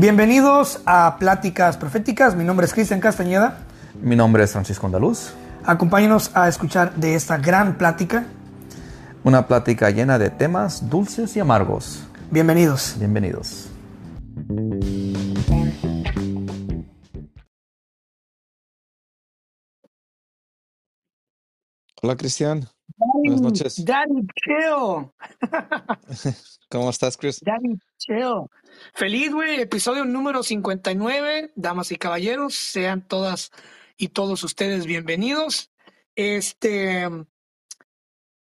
Bienvenidos a Pláticas Proféticas. Mi nombre es Cristian Castañeda. Mi nombre es Francisco Andaluz. Acompáñenos a escuchar de esta gran plática. Una plática llena de temas dulces y amargos. Bienvenidos. Bienvenidos. Hola Cristian. Buenas noches. Daddy Chill. ¿Cómo estás, Chris? Daddy Chill. Feliz, güey. Episodio número 59. Damas y caballeros, sean todas y todos ustedes bienvenidos. Este.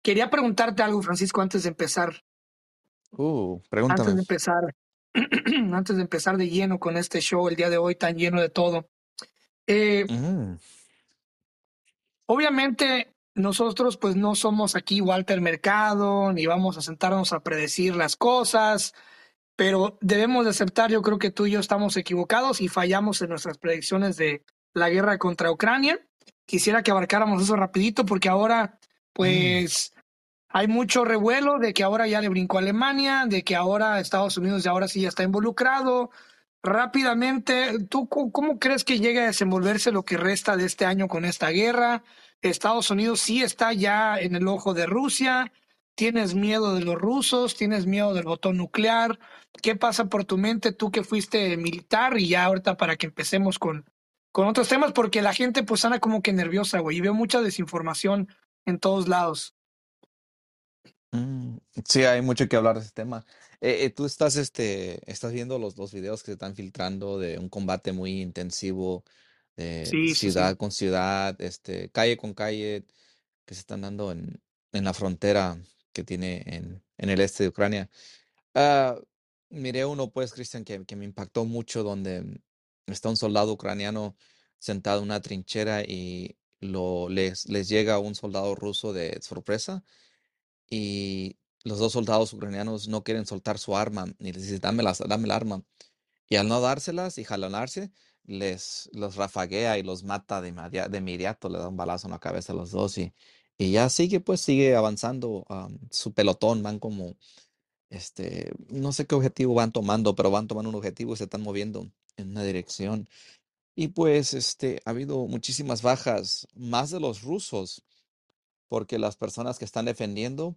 Quería preguntarte algo, Francisco, antes de empezar. Uh, Antes de pregúntame. empezar. antes de empezar de lleno con este show el día de hoy, tan lleno de todo. Eh, Mm, Obviamente, nosotros pues no somos aquí Walter Mercado, ni vamos a sentarnos a predecir las cosas, pero debemos de aceptar, yo creo que tú y yo estamos equivocados y fallamos en nuestras predicciones de la guerra contra Ucrania. Quisiera que abarcáramos eso rapidito porque ahora pues hay mucho revuelo de que ahora ya le brincó a Alemania, de que ahora Estados Unidos ya ahora sí ya está involucrado. Rápidamente, ¿tú cómo crees que llegue a desenvolverse lo que resta de este año con esta guerra? Estados Unidos sí está ya en el ojo de Rusia. ¿Tienes miedo de los rusos? ¿Tienes miedo del botón nuclear? ¿Qué pasa por tu mente tú que fuiste militar? Y ya ahorita para que empecemos con, con otros temas, porque la gente pues anda como que nerviosa, güey, y veo mucha desinformación en todos lados. mm. Sí, hay mucho que hablar de ese tema. Eh, eh, tú estás, este, estás viendo los, los videos que se están filtrando de un combate muy intensivo, de Sí, sí, sí. ciudad con ciudad, este, calle con calle, que se están dando en, en la frontera que tiene en, en el este de Ucrania. Ah, miré uno, pues, Cristian, que, que me impactó mucho, donde está un soldado ucraniano sentado en una trinchera y lo, les, les llega un soldado ruso de sorpresa y los dos soldados ucranianos no quieren soltar su arma y les dice, dame, las, dame el arma. Y al no dárselas y jalonarse, les los rafaguea y los mata de, inmedia- de inmediato, le da un balazo en la cabeza a los dos y, y ya sigue, pues sigue avanzando su pelotón, van como, este, no sé qué objetivo van tomando, pero van tomando un objetivo y se están moviendo en una dirección. Y pues, este, ha habido muchísimas bajas, más de los rusos, porque las personas que están defendiendo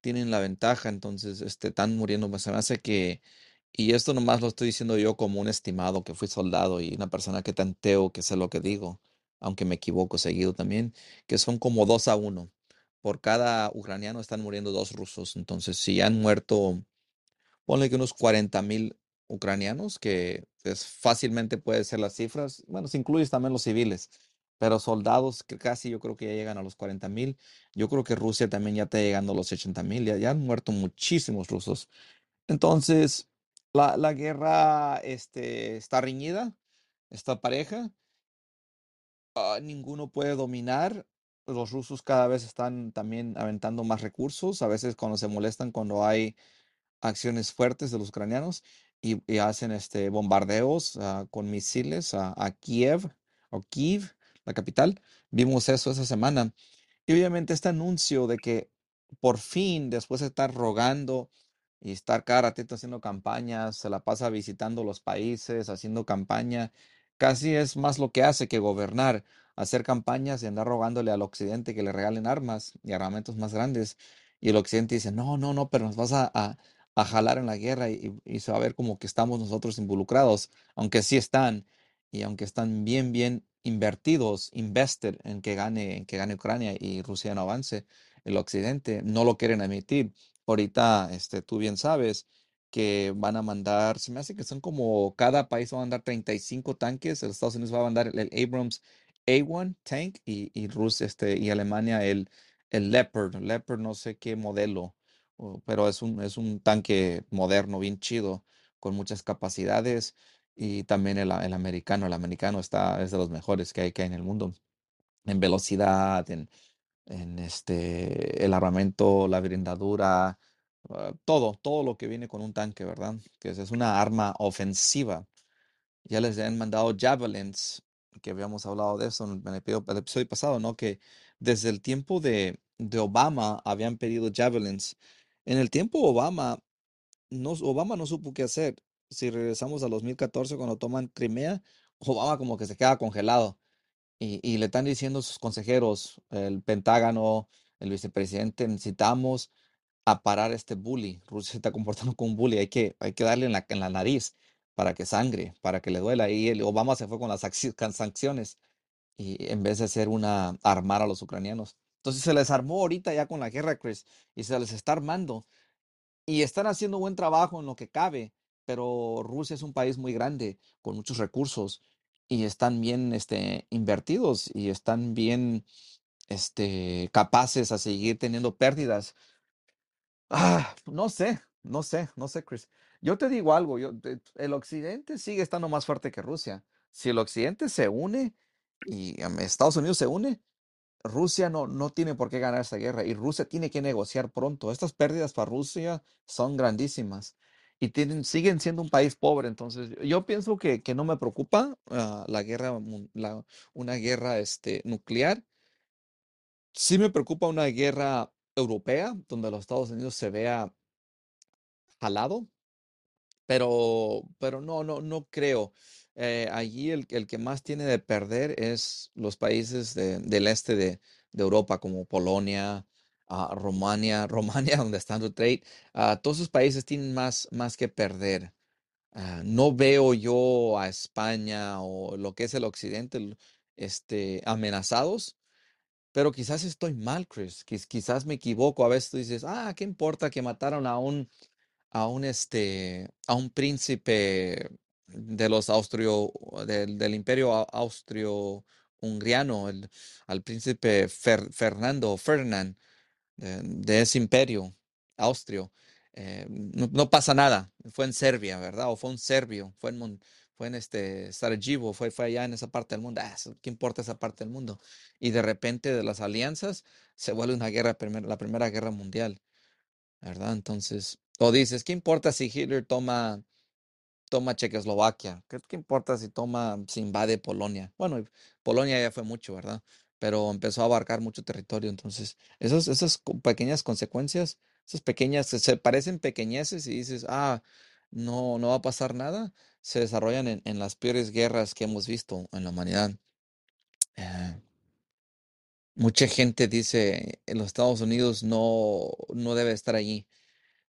tienen la ventaja, entonces este, están muriendo. pues, Se me hace que, y esto nomás lo estoy diciendo yo como un estimado que fui soldado y una persona que tanteo que sé lo que digo, aunque me equivoco seguido también, que son como dos a uno. Por cada ucraniano están muriendo dos rusos. Entonces, si han muerto, ponle que unos 40 mil ucranianos, que es fácilmente puede ser las cifras, bueno, si incluyes también los civiles, pero soldados que casi yo creo que ya llegan a los 40 mil. Yo creo que Rusia también ya está llegando a los 80 mil, ya, ya han muerto muchísimos rusos. Entonces, la, guerra este, está reñida, está pareja, ah, ninguno puede dominar. Los rusos cada vez están también aventando más recursos, a veces cuando se molestan, cuando hay acciones fuertes de los ucranianos y, hacen este, bombardeos ah, con misiles a, a Kiev o Kiev, la capital. Vimos eso esa semana. Y obviamente este anuncio de que por fin, después de estar rogando y estar cada ratito haciendo campañas, se la pasa visitando los países, haciendo campaña, casi es más lo que hace que gobernar, hacer campañas y andar rogándole al occidente que le regalen armas y armamentos más grandes. Y el occidente dice, no, no, no, pero nos vas a, a- jalar en la guerra y, y se va a ver como que estamos nosotros involucrados, aunque sí están, y aunque están bien, bien invertidos, invested en que gane, en que gane Ucrania y Rusia no avance, el occidente no lo quieren admitir. Ahorita, este, tú bien sabes que van a mandar, se me hace que son como cada país va a mandar 35 tanques, el Estados Unidos va a mandar el, Abrams A1 tank y, y Rusia, este, y Alemania el, el Leopard, Leopard no sé qué modelo, pero es un, es un tanque moderno, bien chido, con muchas capacidades. Y también el, el americano, el americano está, es de los mejores que hay, que hay en el mundo, en velocidad, en, en este, el armamento, la blindadura, ah, todo, todo lo que viene con un tanque, ¿verdad? Que es, una arma ofensiva. Ya les han mandado javelins, que habíamos hablado de eso en el, episodio el episodio pasado, ¿no? Que desde el tiempo de, de Obama habían pedido javelins. En el tiempo Obama, no, Obama no supo qué hacer. si regresamos a 2014 cuando toman Crimea, Obama como que se queda congelado y, le están diciendo sus consejeros, el Pentágono, el vicepresidente, necesitamos a parar este bully. Rusia se está comportando como un bully, hay que, hay que darle en la, en la nariz para que sangre, para que le duela. Y Obama se fue con las sanciones y en vez de hacer una armar a los ucranianos. Entonces se les armó ahorita ya con la guerra, Chris, y se les está armando y están haciendo buen trabajo en lo que cabe, pero Rusia es un país muy grande, con muchos recursos, y están bien este, invertidos y están bien este, capaces a seguir teniendo pérdidas. Ah, no sé, no sé, no sé, Chris. Yo te digo algo, yo, el occidente sigue estando más fuerte que Rusia. Si el occidente se une y um, Estados Unidos se une, Rusia no, no tiene por qué ganar esta guerra y Rusia tiene que negociar pronto. Estas pérdidas para Rusia son grandísimas y siguen siendo un país pobre. Entonces, yo pienso que, que no me preocupa ah, la guerra, una guerra este, nuclear. Sí me preocupa una guerra europea donde los Estados Unidos se vea jalado, pero, pero no, no, no creo. Eh, allí el, el que más tiene de perder es los países de- del este de Europa, como Polonia, ah, Rumania, Rumania, donde está Duterte. ah, todos esos países tienen más, más que perder. Ah, no veo yo a España o lo que es el occidente este, amenazados, pero quizás estoy mal, Chris. quiz- Quizás me equivoco. A veces tú dices, ah, ¿qué importa que mataron a un a un este a un príncipe de los austrio del, del imperio au- austrio-hungriano, al príncipe Fer- Fernando, Ferdinand, de, de ese imperio austrio. eh, no, pasa nada. Fue en Serbia, ¿verdad? O fue un serbio, fue en, Mon- fue en este Sarajevo, fue, fue allá en esa parte del mundo. Ah, ¿qué importa esa parte del mundo? Y de repente de las alianzas se vuelve una guerra, la Primera Guerra Mundial. ¿verdad? Entonces, o dices, ¿qué importa si Hitler toma, toma Checoslovaquia? ¿Qué, importa si toma, si invade Polonia? Bueno, Polonia ya fue mucho, ¿verdad? Pero empezó a abarcar mucho territorio. Entonces, esas, pequeñas consecuencias, esas pequeñas, se se parecen pequeñeces y dices, ah, no, no va a pasar nada, se desarrollan en, en las peores guerras que hemos visto en la humanidad. Eh, mucha gente dice, en los Estados Unidos no, no debe estar allí.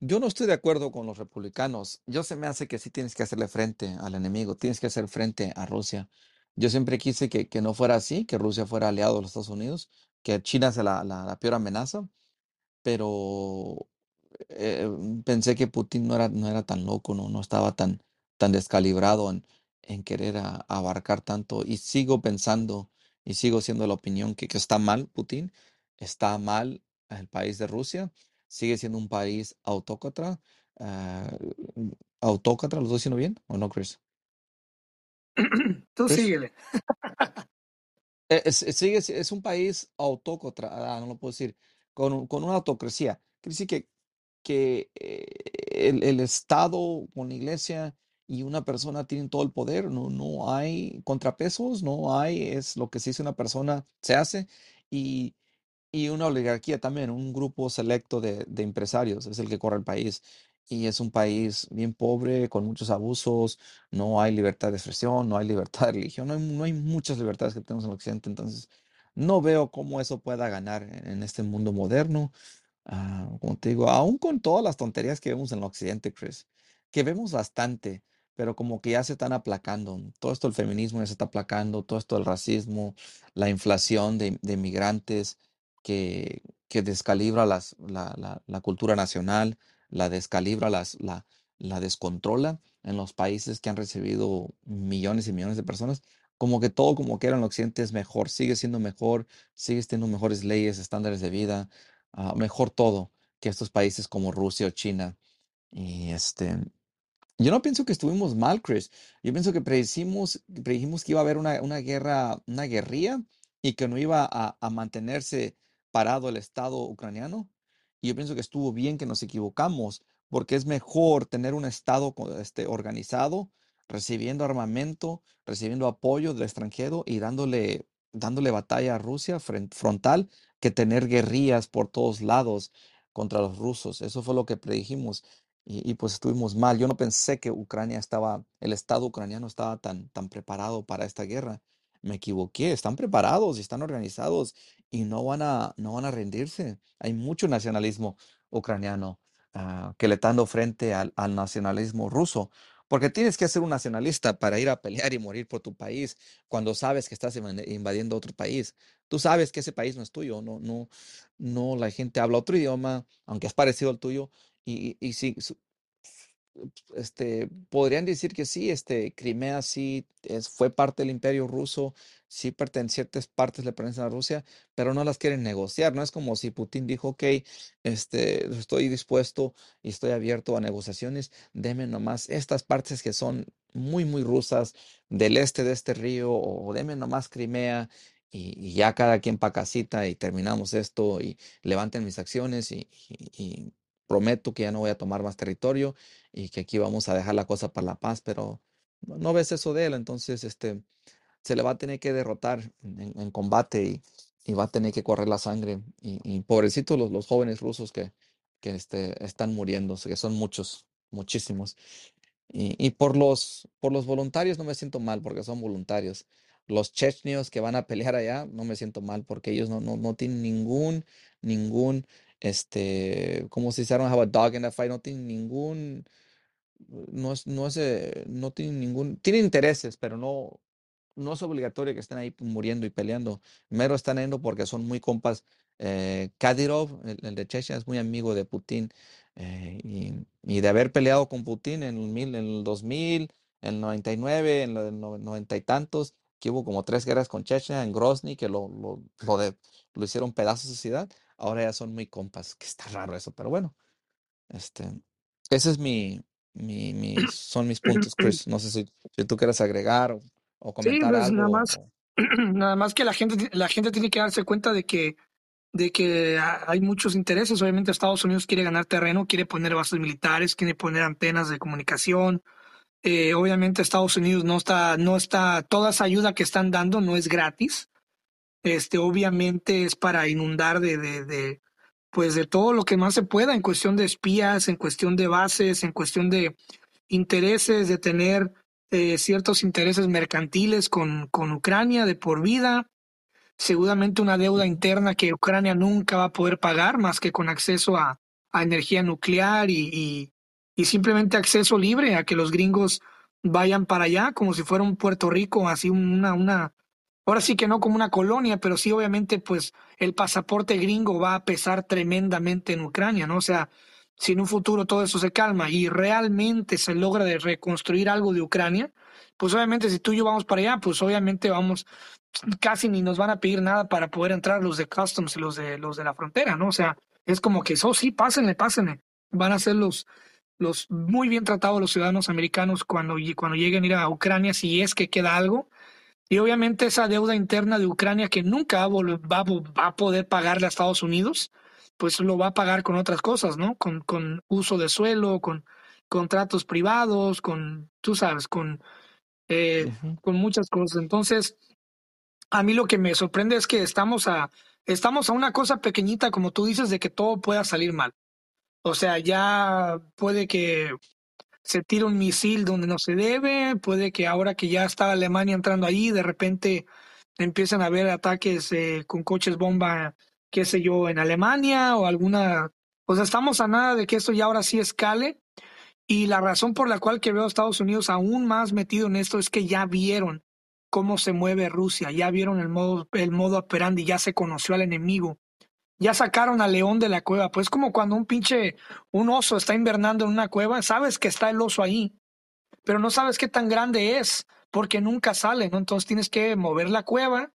Yo no estoy de acuerdo con los republicanos. Yo se me hace que sí tienes que hacerle frente al enemigo, tienes que hacer frente a Rusia. Yo siempre quise que, no fuera así, que Rusia fuera aliado de los Estados Unidos, que China sea la, la, peor amenaza, pero eh, pensé que Putin no era, no era tan loco, no, no estaba tan, tan descalibrado en, en querer abarcar tanto. Y sigo pensando y sigo siendo la opinión que, que está mal Putin, está mal el país de Rusia, sigue siendo un país autócrata, ah, autócrata, ¿lo estoy diciendo bien o no, Chris? Tú síguele. Eh, Es, es- sigue, si- es un país autócrata, ah, no lo puedo decir, con, con una autocracia. Quiere decir que, que eh, el, el Estado con la iglesia y una persona tienen todo el poder, no, no hay contrapesos, no hay, es lo que se dice una persona, se hace, y, y una oligarquía también, un grupo selecto de, de empresarios es el que corre el país. Y es un país bien pobre, con muchos abusos, no hay libertad de expresión, no hay libertad de religión, no hay, no hay muchas libertades que tenemos en occidente. Entonces, no veo cómo eso pueda ganar en, este mundo moderno. Ah, como te digo, aún con todas las tonterías que vemos en occidente, Chris, que vemos bastante, pero como que ya se están aplacando. Todo esto el feminismo ya se está aplacando, todo esto el racismo, la inflación de, de migrantes que, que descalibra la- la cultura nacional, la descalibra, las, la, la descontrola en los países que han recibido millones y millones de personas. Como que todo como que era en occidente es mejor, sigue siendo mejor, sigue teniendo mejores leyes, estándares de vida ah, mejor todo que estos países como Rusia o China. Y este, yo no pienso que estuvimos mal, Chris. Yo pienso que predijimos, predijimos que iba a haber una, una guerra, una guerrilla y que no iba a, a mantenerse parado el Estado ucraniano. Y yo pienso que estuvo bien que nos equivocamos, porque es mejor tener un Estado este, organizado, recibiendo armamento, recibiendo apoyo del extranjero y dándole, dándole batalla a Rusia frontal, que tener guerrillas por todos lados contra los rusos. Eso fue lo que predijimos. y, pues estuvimos mal. Yo no pensé que Ucrania estaba, el Estado ucraniano estaba tan, tan preparado para esta guerra. Me equivoqué, están preparados y están organizados y no van a, no van a rendirse. Hay mucho nacionalismo ucraniano ah, que le está dando frente al, al nacionalismo ruso. Porque tienes que ser un nacionalista para ir a pelear y morir por tu país cuando sabes que estás invadiendo otro país. Tú sabes que ese país no es tuyo, no, no, no, la gente habla otro idioma, aunque es parecido al tuyo, y, y, sí, este, podrían decir que sí, este, Crimea sí fue parte del imperio ruso, sí pertenece, ciertas partes le pertenecen a Rusia, pero no las quieren negociar, no es como si Putin dijo, ok, este, estoy dispuesto y estoy abierto a negociaciones, deme nomás estas partes que son muy, muy rusas del este de este río, o deme nomás Crimea, y, ya cada quien pa' casita y terminamos esto y levanten mis acciones y prometo que ya no voy a tomar más territorio y que aquí vamos a dejar la cosa para la paz, pero no, ves eso de él, entonces este, se le va a tener que derrotar en, combate y, y, va a tener que correr la sangre. Y, y pobrecitos los, los jóvenes rusos que, que este, están muriendo, que son muchos, muchísimos. Y, y, por los, por los voluntarios no me siento mal porque son voluntarios. Los chechnios que van a pelear allá no me siento mal porque ellos no, no, no tienen ningún, ningún este, como si se don't have a dog in that fight, no tienen ningún, no es, no es, eh, no tienen ningún, tienen intereses, pero no, no es obligatorio que estén ahí muriendo y peleando. Mero están yendo porque son muy compas. Eh, Kadyrov, el, de Chechnya, es muy amigo de Putin. Eh, y, de haber peleado con Putin en el, mil, en el 2000, en el 99, en el 90 y tantos, que hubo como tres guerras con Chechnya, en Grozny, que lo, lo, lo hicieron pedazos de ciudad ahora ya son muy compas, que está raro eso, pero bueno, este, ese es mi, mi, son mis puntos, Chris. No sé si, si tú quieres agregar o, o comentar sí, pues algo. Nada más, nada más que la gente, la gente tiene que darse cuenta de que, de que hay muchos intereses. Obviamente Estados Unidos quiere ganar terreno, quiere poner bases militares, quiere poner antenas de comunicación. Eh, obviamente Estados Unidos no está, no está, toda esa ayuda que están dando no es gratis este, obviamente es para inundar de, de, de, pues de todo lo que más se pueda en cuestión de espías, en cuestión de bases, en cuestión de intereses, de tener eh, ciertos intereses mercantiles con, con Ucrania de por vida, seguramente una deuda interna que Ucrania nunca va a poder pagar más que con acceso a, a energía nuclear y, y, y, simplemente acceso libre a que los gringos vayan para allá como si fuera un Puerto Rico, así una, una, ahora sí que no como una colonia, pero sí obviamente pues el pasaporte gringo va a pesar tremendamente en Ucrania, ¿no? O sea, si en un futuro todo eso se calma y realmente se logra de reconstruir algo de Ucrania, pues obviamente si tú y yo vamos para allá, pues obviamente vamos, casi ni nos van a pedir nada para poder entrar los de customs y los de los de la frontera, ¿no? O sea, es como que eso oh, sí, pásenle, pásenle. Van a ser los, los muy bien tratados los ciudadanos americanos cuando, cuando lleguen a ir a Ucrania, si es que queda algo, y obviamente esa deuda interna de Ucrania que nunca va, a poder pagarle a Estados Unidos, pues lo va a pagar con otras cosas, ¿no? Con, con uso de suelo, con contratos privados, con, tú sabes, con, eh, con muchas cosas. Entonces, a mí lo que me sorprende es que estamos a, estamos a una cosa pequeñita, como tú dices, de que todo pueda salir mal. O sea, ya puede que se tira un misil donde no se debe, puede que ahora que ya está Alemania entrando ahí, de repente empiezan a haber ataques eh, con coches bomba, qué sé yo, en Alemania o alguna... O sea, estamos a nada de que esto ya ahora sí escale. Y la razón por la cual que veo a Estados Unidos aún más metido en esto es que ya vieron cómo se mueve Rusia, ya vieron el modo, el modo operandi, ya se conoció al enemigo ya sacaron al león de la cueva. Pues como cuando un pinche, un oso está invernando en una cueva, sabes que está el oso ahí, pero no sabes qué tan grande es, porque nunca sale, ¿no? Entonces tienes que mover la cueva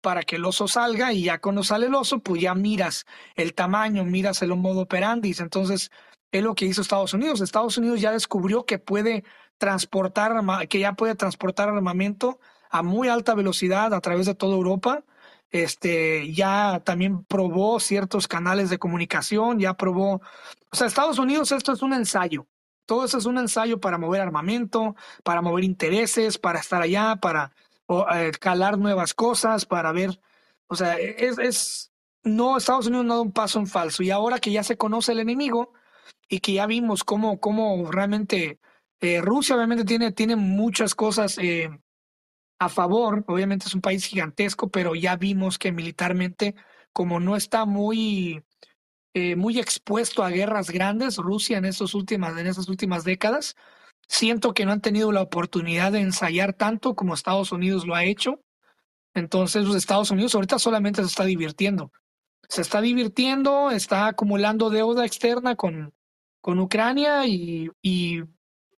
para que el oso salga y ya cuando sale el oso, pues ya miras el tamaño, miras el modo operandis. Entonces, es lo que hizo Estados Unidos. Estados Unidos ya descubrió que puede transportar, que ya puede transportar armamento a muy alta velocidad a través de toda Europa este, ya también probó ciertos canales de comunicación, ya probó, o sea, Estados Unidos esto es un ensayo, todo eso es un ensayo para mover armamento, para mover intereses, para estar allá, para eh, calar nuevas cosas, para ver, o sea, es, es, no, Estados Unidos no da un paso en falso. Y ahora que ya se conoce el enemigo, y que ya vimos cómo, cómo realmente eh, Rusia obviamente tiene, tiene muchas cosas eh, a favor, obviamente es un país gigantesco, pero ya vimos que militarmente, como no está muy, eh, muy expuesto a guerras grandes, Rusia en, estos últimas, en estas últimas décadas, siento que no han tenido la oportunidad de ensayar tanto como Estados Unidos lo ha hecho. Entonces, los Estados Unidos ahorita solamente se está divirtiendo. Se está divirtiendo, está acumulando deuda externa con, con Ucrania y, y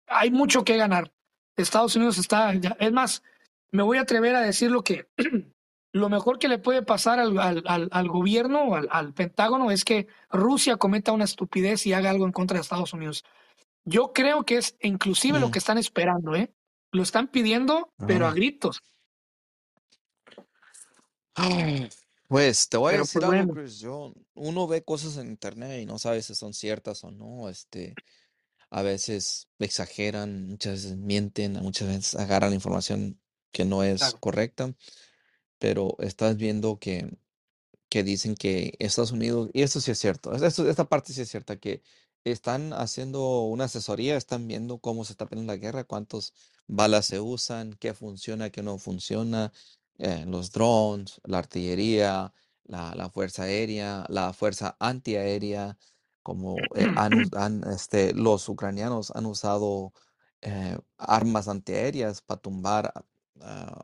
hay mucho que ganar. Estados Unidos está, es más, me voy a atrever a decir lo que lo mejor que le puede pasar al, al, al gobierno o al, al, Pentágono es que Rusia cometa una estupidez y haga algo en contra de Estados Unidos. Yo creo que es inclusive mm. lo que están esperando, ¿eh? Lo están pidiendo, pero a gritos. Pues te voy a decir algo, Chris. Yo, uno ve cosas en internet y no sabe si son ciertas o no. Este, a veces exageran, muchas veces mienten, muchas veces agarran información que no es correcta, pero estás viendo que, que dicen que Estados Unidos, y esto sí es cierto, esto, esta parte sí es cierta, que están haciendo una asesoría, están viendo cómo se está peleando la guerra, cuántas balas se usan, qué funciona, qué no funciona, eh, los drones, la artillería, la, la, fuerza aérea, la fuerza antiaérea, como eh, han, este, los ucranianos han usado eh, armas antiaéreas para tumbar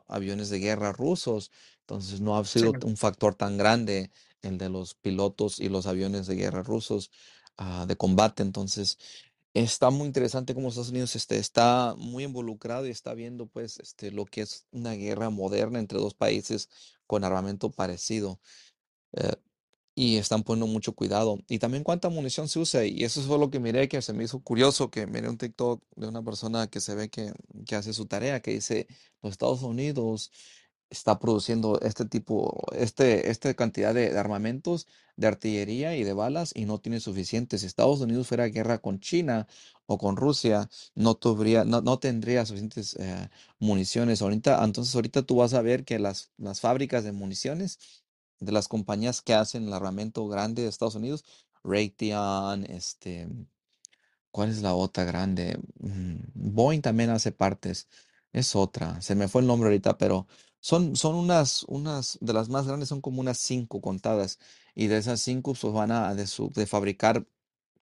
aviones de guerra rusos, entonces no ha sido un factor tan grande el de los pilotos y los aviones de guerra rusos ah, de combate, entonces está muy interesante cómo Estados Unidos este, está muy involucrado y está viendo pues este, lo que es una guerra moderna entre dos países con armamento parecido. Eh, y están poniendo mucho cuidado. Y también cuánta munición se usa. Y eso fue lo que miré, que se me hizo curioso, que miré un TikTok de una persona que se ve que, que hace su tarea, que dice, los Estados Unidos está produciendo este tipo, este, esta cantidad de, armamentos, de artillería y de balas y no tiene suficiente. Si Estados Unidos fuera a guerra con China o con Rusia, no, tendría, no, no tendría suficientes eh, municiones. Ahorita, entonces ahorita tú vas a ver que las, las fábricas de municiones de las compañías que hacen el armamento grande de Estados Unidos, Raytheon, este, ¿cuál es la otra grande? Mm, Boeing también hace partes, es otra, se me fue el nombre ahorita, pero son, son unas, unas de las más grandes, son como unas cinco contadas, y de esas cinco pues van a de, de fabricar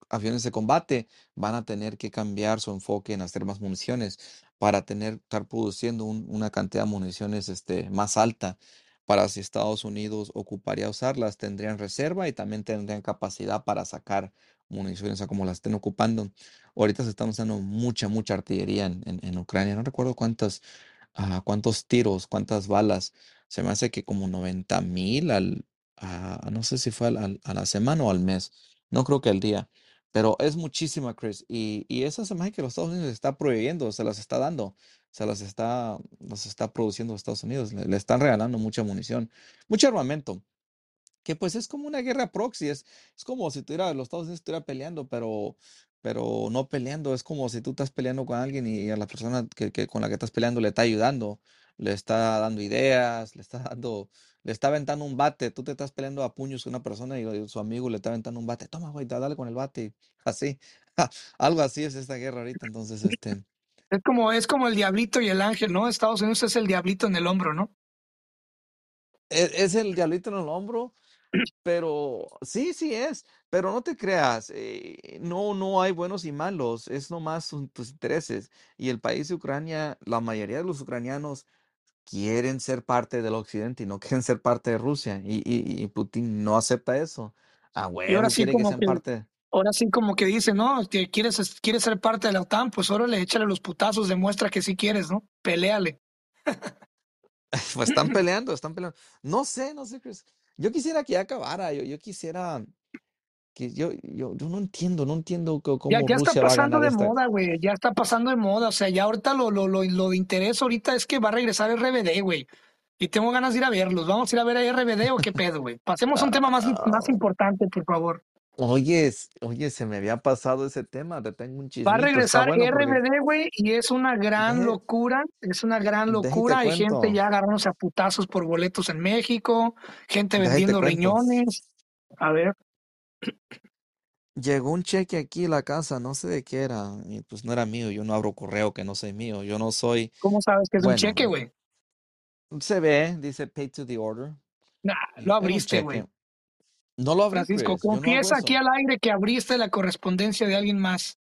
aviones de combate, van a tener que cambiar su enfoque en hacer más municiones para tener, estar produciendo una cantidad de municiones este, más alta para si Estados Unidos ocuparía usarlas, tendrían reserva y también tendrían capacidad para sacar municiones, o como las estén ocupando. Ahorita se están usando mucha, mucha artillería en, Ucrania. No recuerdo cuántas, uh, cuántos tiros, cuántas balas. Se me hace que como 90 mil al, no sé si fue a la semana o al mes. No creo que al día. Pero es muchísima, Chris. Y, y esas imágenes que los Estados Unidos está prohibiendo, se las está dando se las está, las está produciendo Estados Unidos. Le, están regalando mucha munición, mucho armamento. Que pues es como una guerra proxy, es, es como si tuviera, los Estados Unidos estuviera peleando, pero, pero no peleando. Es como si tú estás peleando con alguien y a la persona que, que con la que estás peleando le está ayudando, le está dando ideas, le está dando, le está aventando un bate. Tú te estás peleando a puños con una persona y, su amigo le está aventando un bate. Toma, güey, dale con el bate. Así, algo así es esta guerra ahorita. Entonces, este, es como, es como el diablito y el ángel, ¿no? Estados Unidos es el diablito en el hombro, ¿no? Es, es el diablito en el hombro, pero sí, sí es, pero no te creas, eh, no, no hay buenos y malos, es nomás tus intereses. Y el país de Ucrania, la mayoría de los ucranianos quieren ser parte del occidente y no quieren ser parte de Rusia, y, y, y Putin no acepta eso. Ah, bueno, quiere que sean parte ahora sí como que dice, ¿no? Que quieres, quieres ser parte de la OTAN, pues ahora le échale los putazos, demuestra que sí quieres, ¿no? Peléale. pues están peleando, están peleando. No sé, no sé, Chris. Yo quisiera que ya acabara, yo, yo quisiera que yo, yo, yo no entiendo, no entiendo cómo ya, ya está pasando de moda, güey, ya está pasando de moda, o sea, ya ahorita lo, lo, lo, lo de interés ahorita es que va a regresar el RBD, güey. Y tengo ganas de ir a verlos. ¿Vamos a ir a ver a RBD o qué pedo, güey? Pasemos a un tema más, más importante, por favor. Oye, oye, se me había pasado ese tema, te tengo un Va a regresar RBD, güey, y es una gran locura, es una gran locura. Hay gente ya agarrándose a putazos por boletos en México, gente vendiendo riñones. A ver. llegó un cheque aquí a la casa, no sé de qué era, y pues no era mío, yo no abro correo que no soy mío, yo no soy, ¿Cómo sabes que es un bueno, cheque, güey? se ve, dice pay to the order, Nah, lo abriste, güey. No lo abrí, Francisco, Chris, yo no hago confiesa aquí al aire que abriste la correspondencia de alguien más.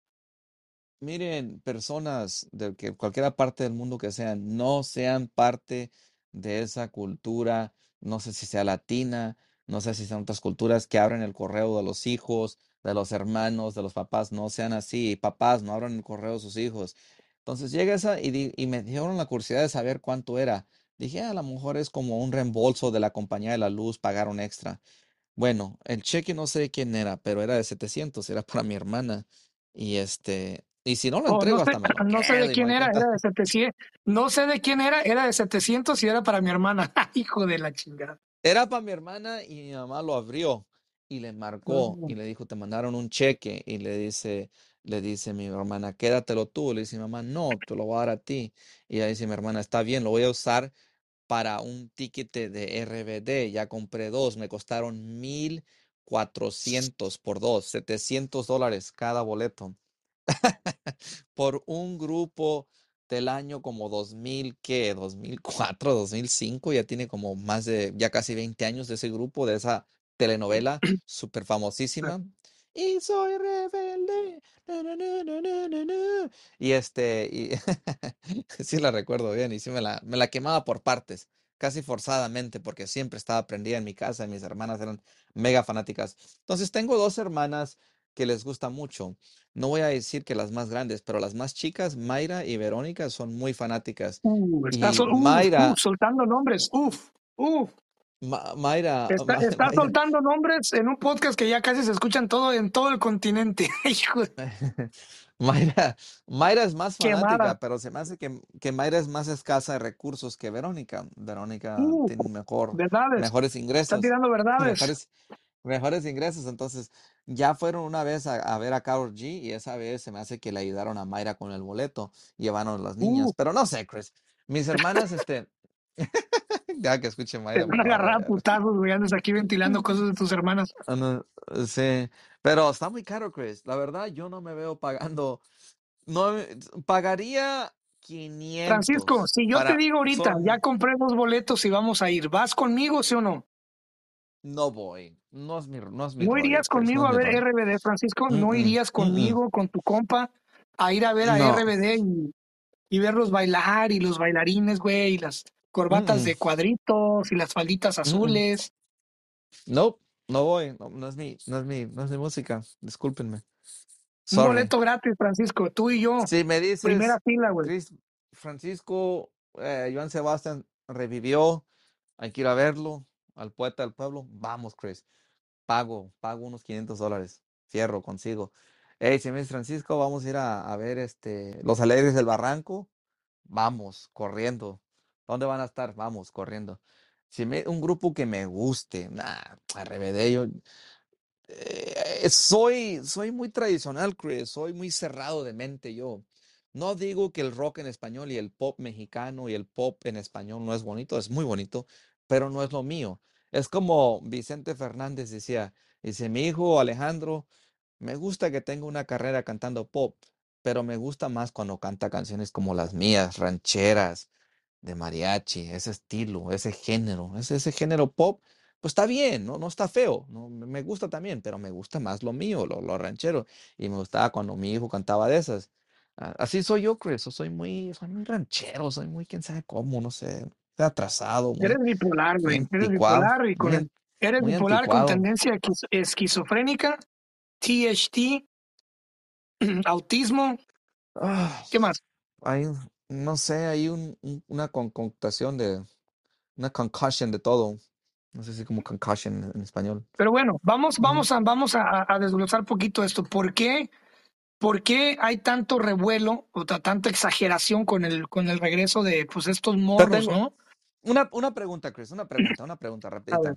Miren, personas de que cualquier parte del mundo que sean, no sean parte de esa cultura, no sé si sea latina, no sé si sean otras culturas que abren el correo de los hijos, de los hermanos, de los papás, no sean así, papás, no abran el correo de sus hijos. Entonces llega esa y, y me dieron la curiosidad de saber cuánto era. Dije, "Ah, a lo mejor es como un reembolso de la compañía de la luz, pagaron extra. Bueno, el cheque no sé de quién era, pero era de 700, era para mi hermana. Y este, y si no lo Oh, no entrego, sé, hasta me lo no sé de quién era, cuenta. era de 700. No sé de quién era, era de 700 y era para mi hermana. Hijo de la chingada. Era para mi hermana y mi mamá lo abrió y le marcó y le dijo, te mandaron un cheque y le dice, le dice mi hermana, quédatelo tú. Le dice mi mamá, no, te lo voy a dar a ti. Y ella dice mi hermana, está bien, lo voy a usar para un ticket de RBD. Ya compré dos, me costaron mil cuatrocientos por dos, 700 dólares cada boleto. por un grupo del año como 2000, ¿qué? 2004, 2005, ya tiene como más de, ya casi 20 años de ese grupo, de esa telenovela súper famosísima. Y soy rebelde. na, na, na. Y este, y sí la recuerdo bien, y sí me la, me la quemaba por partes, casi forzadamente, porque siempre estaba prendida en mi casa y mis hermanas eran mega fanáticas. Entonces tengo dos hermanas que les gusta mucho. No voy a decir que las más grandes, pero las más chicas, Mayra y Verónica, son muy fanáticas. Uh, Y uf, Mayra, uf, soltando nombres. Uf, uf. Ma- Mayra, Está, Ma- está Mayra, soltando nombres en un podcast que ya casi se escuchan todo en todo el continente. Mayra, Mayra es más quemada. fanática, pero se me hace que, que Mayra es más escasa de recursos que Verónica. Verónica Uh, tiene mejor, verdades. mejores Está ingresos, tirando verdades. mejores, mejores ingresos. Entonces, ya fueron una vez a, a ver a Karol G y esa vez se me hace que le ayudaron a Mayra con el boleto, llevaron las niñas. Uh, Pero no sé, Chris. Mis hermanas, este, ya que escuche te Mayra, van a agarrar a putazos, güey. Andas aquí ventilando cosas de tus hermanas. Ah, no, sí, pero está muy caro, Chris. La verdad, yo no me veo pagando. No, pagaría Francisco, 500 si yo te digo ahorita, ya compré dos boletos y vamos a ir, ¿vas conmigo, sí o no? no voy. No es mi, no es mi ¿No irías conmigo a ver rollo. RBD, Francisco? ¿No mm, irías mm. conmigo, con tu compa, a ir a ver a No. RBD y, y verlos bailar y los bailarines, güey, y las corbatas Mm, de cuadritos y las falditas mm, mm, mm. azules? No, no voy. No, no es mi, no es mi, no es mi música. Discúlpenme. Un boleto gratis, Francisco, tú y yo, Si me primera dices, fila, güey. Francisco, eh, Joan Sebastián revivió, hay que ir a verlo, al poeta del pueblo, vamos, Chris. Pago, pago unos 500 dólares. Fierro, consigo. Hey, si me dices, Francisco, vamos a ir a, a ver este, Los Alegres del Barranco. Vamos, corriendo. ¿Dónde van a estar? Vamos, corriendo. Si me, un grupo que me guste, nah, RBD, yo, eh, soy, soy muy tradicional, Chris. Soy muy cerrado de mente yo. No digo que el rock en español y el pop mexicano y el pop en español no es bonito, es muy bonito, pero no es lo mío. Es como Vicente Fernández decía, dice, mi hijo Alejandro, me gusta que tenga una carrera cantando pop, pero me gusta más cuando canta canciones como las mías, rancheras, de mariachi, ese estilo, ese género, ese, ese género pop, pues está bien, ¿no? No está feo, ¿no? Me gusta también, pero me gusta más lo mío, lo, lo ranchero. Y me gustaba cuando mi hijo cantaba de esas. Así soy yo, Chris, yo soy muy, soy muy ranchero, soy muy quién sabe cómo, no sé, atrasado, muy, Eres bipolar, muy güey. Eres anticuado, bipolar y con muy, an- eres muy bipolar con anticuado. tendencia esquiz- esquizofrénica, THT, autismo, Ah, ¿qué más? hay, no sé, hay un, un- una concoctación de, una concussion de todo. No sé si como concussion en, en español. Pero bueno, vamos, vamos a, vamos a, a desglosar poquito esto. ¿Por qué, por qué hay tanto revuelo o ta- tanta exageración con el, con el regreso de pues estos morros, tengo ¿no? una, una pregunta, Chris, una pregunta, una pregunta A ver, rapidita.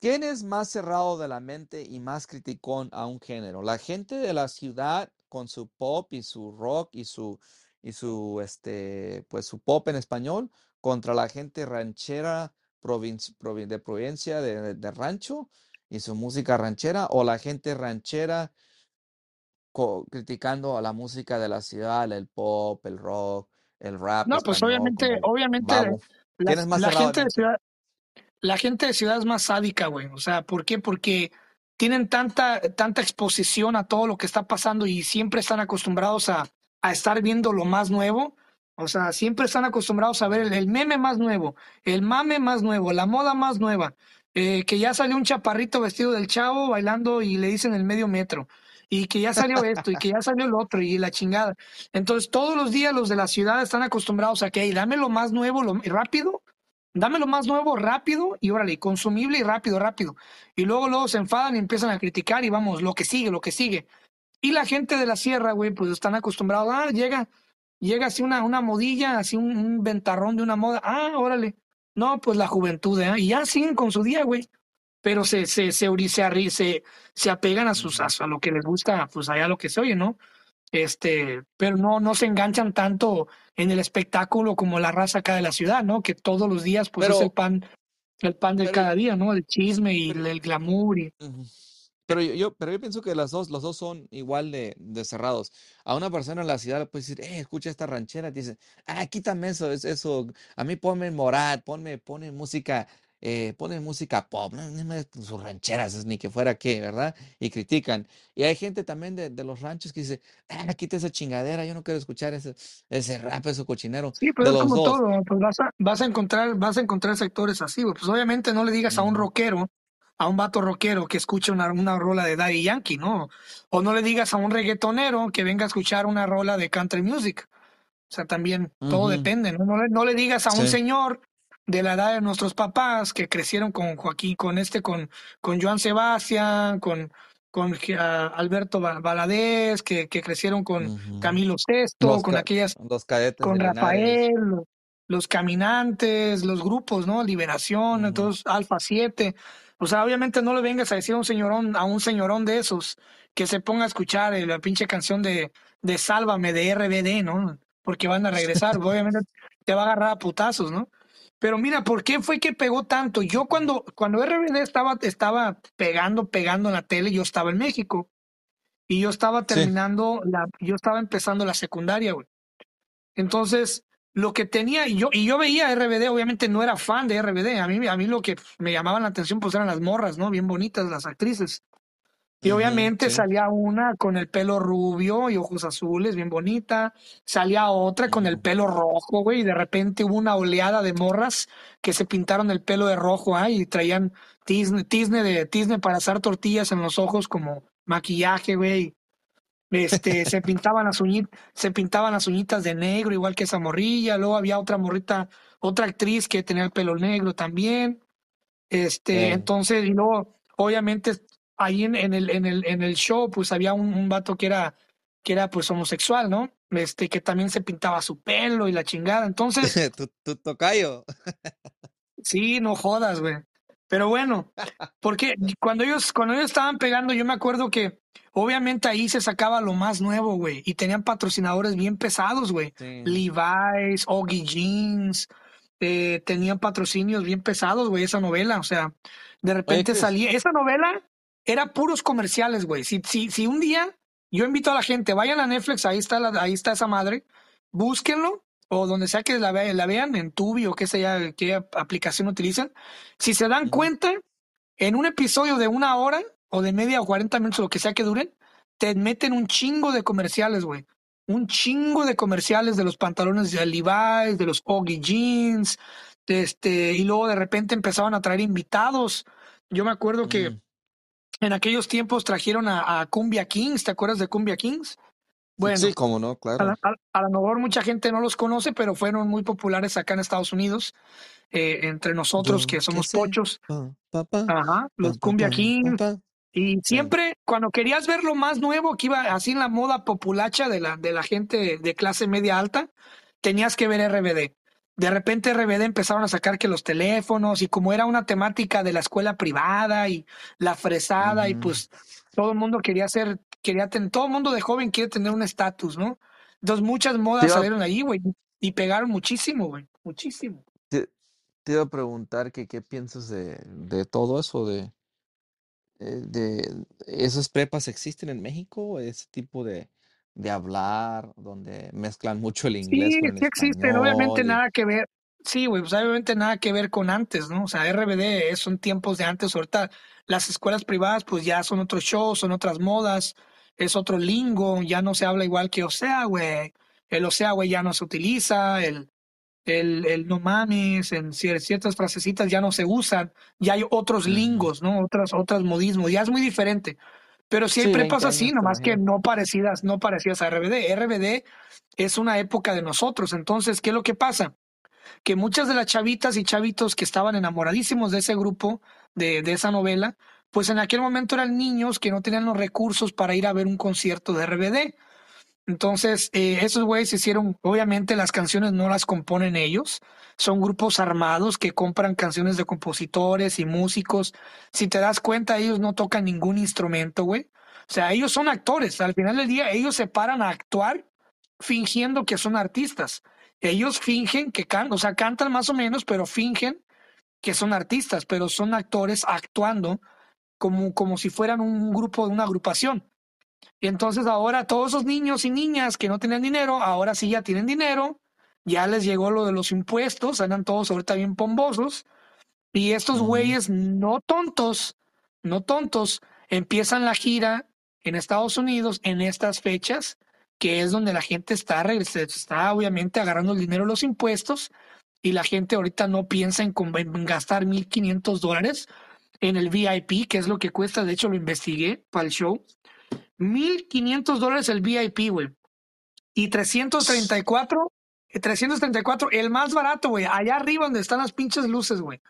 ¿Quién es más cerrado de la mente y más criticón a un género? ¿La gente de la ciudad con su pop y su rock y su y su este pues su pop en español contra la gente ranchera provin- provin- de provincia de, de rancho y su música ranchera o la gente ranchera criticando a la música de la ciudad, el pop, el rock, el rap No, pues obviamente, obviamente más la gente de ciudad, la gente de ciudad es más sádica, güey. O sea, ¿por qué? Porque tienen tanta, tanta exposición a todo lo que está pasando y siempre están acostumbrados a, a estar viendo lo más nuevo. O sea, siempre están acostumbrados a ver el, meme más nuevo, el mame más nuevo, la moda más nueva. Eh, que ya salió un chaparrito vestido del chavo bailando y le dicen el medio metro. Y que ya salió esto y que ya salió el otro y la chingada. Entonces, todos los días los de la ciudad están acostumbrados a que, hey, dame lo más nuevo, lo rápido, dame lo más nuevo rápido y órale, consumible y rápido, rápido. Y luego, luego se enfadan y empiezan a criticar y vamos, lo que sigue, lo que sigue. Y la gente de la sierra, güey, pues están acostumbrados, ah, llega, llega así una, una modilla, así un, ventarrón de una moda, ah, órale. No, pues la juventud, ¿eh? Y ya siguen con su día, güey. Pero se, se, se, se, se, se apegan a sus, a, lo que les gusta, pues allá lo que se oye, ¿no? Este, pero no, no se enganchan tanto en el espectáculo como la raza acá de la ciudad, ¿no? Que todos los días, pues es el pan, el pan de cada día, ¿no? El chisme y el, glamour. Y... Pero yo, pero yo pienso que las dos, los dos son igual de, de cerrados. A una persona en la ciudad le puedes decir, eh, escucha esta ranchera, te dice, ah, quítame eso, es eso, a mí ponme morat, ponme, ponme música eh, ponen música pop, no, sus rancheras, ni que fuera qué, ¿verdad? Y critican. Y hay gente también de, de los ranchos que dice, ah, quita esa chingadera, yo no quiero escuchar ese, ese rap, ese cochinero. Sí, pero es como todo, pues vas a, vas a encontrar, vas a encontrar sectores así, pues obviamente no le digas a un rockero, a un vato rockero que escuche una, una rola de Daddy Yankee, ¿no? O no le digas a un reggaetonero que venga a escuchar una rola de country music. O sea, también todo depende, ¿no? No le, no le digas a un señor de la edad de nuestros papás que crecieron con Joaquín, con este, con, con Joan Sebastián, con, con Alberto Valadez, que, que crecieron con Camilo VI, con aquellas, con Rafael, los, caminantes, los grupos, ¿no? Liberación, entonces Alfa 7. O sea, obviamente no le vengas a decir a un señorón, a un señorón de esos que se ponga a escuchar la pinche canción de, de Sálvame de RBD, ¿no? Porque van a regresar, obviamente te va a agarrar a putazos, ¿no? Pero mira, ¿por qué fue que pegó tanto? Yo cuando, cuando RBD estaba, estaba pegando, pegando en la tele, yo estaba en México. Y yo estaba terminando, la, yo estaba empezando la secundaria, güey. Entonces, lo que tenía, y yo, y yo veía RBD, obviamente no era fan de RBD. A mí, a mí lo que me llamaba la atención, pues eran las morras, ¿no? Bien bonitas las actrices. Y obviamente salía una con el pelo rubio y ojos azules, bien bonita. Salía otra con el pelo rojo, güey. Y de repente hubo una oleada de morras que se pintaron el pelo de rojo, ¿ah? Y traían tizne, tizne, de, tizne para hacer tortillas en los ojos como maquillaje, güey. Este, se pintaban las uñitas, se pintaban las uñitas de negro, igual que esa morrilla. Luego había otra morrita, otra actriz que tenía el pelo negro también. Este, entonces, y luego, obviamente, ahí en, en, el, en, el, en el show, pues había un, un, vato que era, que era pues homosexual, ¿no? Este, que también se pintaba su pelo y la chingada. Entonces. tu, tu tocayo. sí, no jodas, güey. Pero bueno, porque cuando ellos, cuando ellos estaban pegando, yo me acuerdo que obviamente ahí se sacaba lo más nuevo, güey. Y tenían patrocinadores bien pesados, güey. Levi's, Oggy Jeans. Eh, tenían patrocinios bien pesados, güey, esa novela. O sea, de repente salía. Esa novela era puros comerciales, güey. Si, si, si un día yo invito a la gente, vayan a Netflix, ahí está, la, ahí está esa madre, búsquenlo, o donde sea que la, la vean, en Tubi o qué sea, qué aplicación utilizan. Si se dan cuenta, en un episodio de una hora o de media o cuarenta minutos, lo que sea que duren, te meten un chingo de comerciales, güey. Un chingo de comerciales de los pantalones de Levi's, de los Oggy Jeans, este, y luego de repente empezaban a traer invitados. Yo me acuerdo que en aquellos tiempos trajeron a, Cumbia Kings, ¿te acuerdas de Cumbia Kings? Bueno, sí, cómo no, claro. A, lo mejor mucha gente no los conoce, pero fueron muy populares acá en Estados Unidos, eh, entre nosotros que somos pochos. Ajá, los Cumbia Kings. Y siempre, cuando querías ver lo más nuevo que iba así en la moda populacha de la, de la gente de clase media alta, tenías que ver RBD de repente RBD empezaron a sacar que los teléfonos y como era una temática de la escuela privada y la fresada y pues todo el mundo quería ser, quería tener, todo el mundo de joven quiere tener un estatus, ¿no? Entonces muchas modas salieron ahí, güey, y pegaron muchísimo, güey, muchísimo. Te, iba a preguntar que qué piensas de, de todo eso, de, de esas prepas existen en México, ese tipo de, de hablar, donde mezclan mucho el inglés Sí, con el sí existen, obviamente y nada que ver. Sí, güey, pues obviamente nada que ver con antes, ¿no? O sea, RBD son tiempos de antes, ahorita las escuelas privadas pues ya son otros shows, son otras modas, es otro lingo, ya no se habla igual que Osea, güey. El Osea, güey, ya no se utiliza, el, el, el no mames, en cier- ciertas frasecitas ya no se usan, ya hay otros lingos, ¿no? Otras, otras modismos, ya es muy diferente. Pero hay Sí, prepas 20 así, nomás que no parecidas, no parecidas a RBD. RBD es una época de nosotros. Entonces, ¿qué es lo que pasa? Que muchas de las chavitas y chavitos que estaban enamoradísimos de ese grupo, de, de esa novela, pues en aquel momento eran niños que no tenían los recursos para ir a ver un concierto de RBD. Entonces, eh, esos güeyes hicieron, obviamente las canciones no las componen ellos, son grupos armados que compran canciones de compositores y músicos. Si te das cuenta, ellos no tocan ningún instrumento, güey. O sea, ellos son actores. Al final del día, ellos se paran a actuar fingiendo que son artistas. Ellos fingen que cantan, o sea, cantan más o menos, pero fingen que son artistas, pero son actores actuando como, como si fueran un grupo de una agrupación. Y entonces ahora todos esos niños y niñas que no tenían dinero, ahora sí ya tienen dinero, ya les llegó lo de los impuestos, andan todos ahorita bien pombosos, y estos güeyes no tontos, no tontos, empiezan la gira en Estados Unidos en estas fechas, que es donde la gente está, está obviamente agarrando el dinero de los impuestos, y la gente ahorita no piensa en, en gastar 1.500 dólares en el VIP, que es lo que cuesta, de hecho lo investigué para el show 1500 dólares el VIP, güey. Y 334, eh, 334, el más barato, güey. Allá arriba donde están las pinches luces, güey.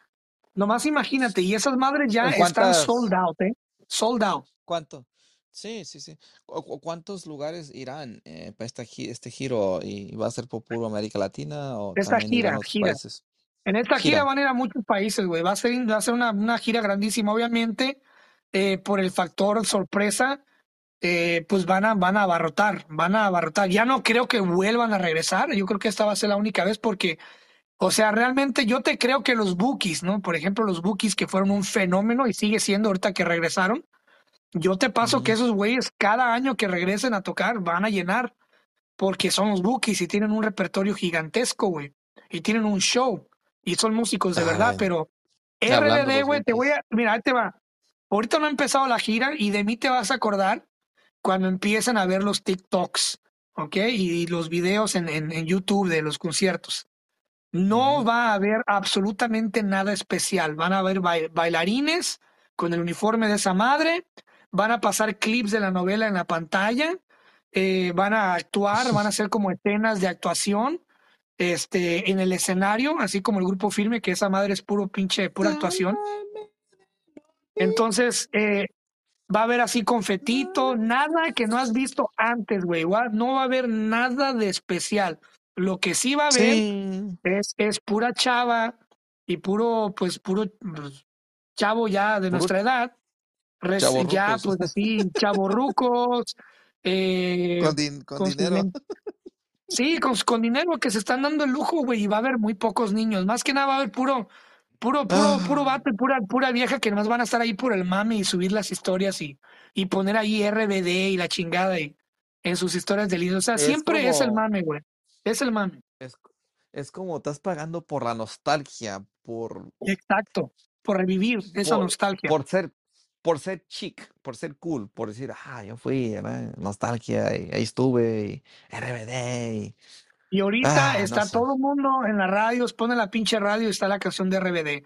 Nomás imagínate. Y esas madres ya ¿En están sold out, ¿eh? Sold out. ¿Cuánto? Sí, sí, sí. ¿Cu- cu- ¿Cuántos lugares irán eh, para esta, gi- este giro? ¿Y va a ser por puro América Latina o Esta gira, gira. países? En esta gira Gira. van a ir a muchos países, güey. Va a ser, va a ser una, una gira grandísima. Obviamente, eh, por el factor sorpresa, eh, pues van a, van a abarrotar, van a abarrotar. Ya no creo que vuelvan a regresar. Yo creo que esta va a ser la única vez porque O sea, realmente yo te creo que los Bookies, ¿no? Por ejemplo, los Bookies que fueron un fenómeno y sigue siendo ahorita que regresaron. Yo te paso que esos güeyes cada año que regresen a tocar van a llenar porque son los Bookies y tienen un repertorio gigantesco, güey. Y tienen un show y son músicos de verdad, pero RBD, güey, te voy a, mira, ahí te va. Ahorita no ha empezado la gira y de mí te vas a acordar cuando empiezan a ver los TikToks, ¿ok? Y, los videos en, en, en YouTube de los conciertos. No va a haber absolutamente nada especial. Van a haber bai- bailarines con el uniforme de esa madre, van a pasar clips de la novela en la pantalla, eh, van a actuar, van a hacer como escenas de actuación este, en el escenario, así como el grupo firme, que esa madre es puro pinche, pura actuación. Entonces, eh, va a haber así confetito, nada que no has visto antes, güey. No va a haber nada de especial. Lo que sí va a haber Sí, es, es pura chava y puro, pues, puro pues, chavo ya de nuestra edad, res- ya pues así, chavorrucos, eh, con, din- con con sus dinero. sí, con, con dinero que se están dando el lujo, güey, y va a haber muy pocos niños, más que nada va a haber puro, puro, puro, puro Ah, vato y pura, pura vieja que nomás van a estar ahí por el mame y subir las historias y, y poner ahí RBD y la chingada y en sus historias de líder. O sea, es siempre es el como, mame, güey. Es el mame. es, es como estás pagando por la nostalgia, por, Exacto. Por revivir esa por, nostalgia. por ser, por ser chic, por ser cool, por decir, ah, yo fui, ¿verdad? nostalgia, y ahí estuve, y RBD, y, Y ahorita ah, no está sé, todo el mundo en las radios, pone la pinche radio y está la canción de RBD.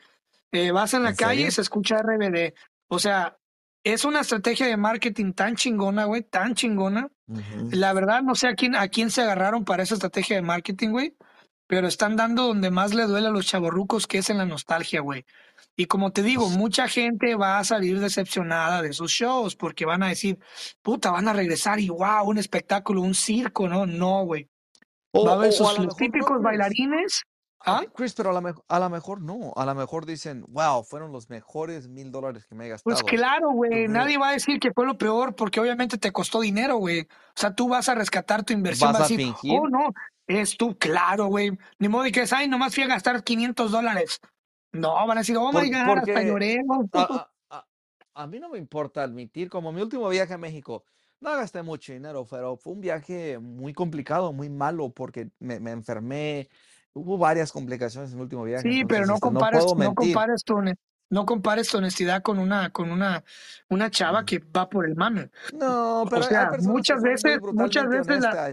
Eh, vas en la ¿en calle y se escucha RBD. O sea, es una estrategia de marketing tan chingona, güey, tan chingona. La verdad, no sé a quién, a quién se agarraron para esa estrategia de marketing, güey, pero están dando donde más le duele a los chavorrucos, que es en la nostalgia, güey. Y como te digo, mucha gente va a salir decepcionada de sus shows porque van a decir, puta, van a regresar y wow, un espectáculo, un circo, ¿no? No, güey. O, Va a haber o, o a sus no, típicos Chris. bailarines. A- ¿Ah? Chris, pero a lo mejor, a lo mejor no, a lo mejor dicen, wow, fueron los mejores mil dólares que me he Pues gastado. claro, güey. Nadie va a decir que fue lo peor porque obviamente te costó dinero, güey. O sea, tú vas a rescatar tu inversión, ¿Vas vas a a decir, oh, fingir? no, es tú, claro, güey. Ni modo de que, ay, nomás fui a gastar 500 dólares. No, van a decir, oh my Por- God, hasta lloré. a, a- a- a mí no me importa admitir, como mi último viaje a México, no gasté mucho dinero, pero fue un viaje muy complicado, muy malo, porque me, me enfermé, hubo varias complicaciones en mi último viaje, Sí, pero no este, no compares, no compares tu, no compares tu honestidad con una, con una, una chava que va por el mame. No, pero sea, muchas veces, muchas veces la,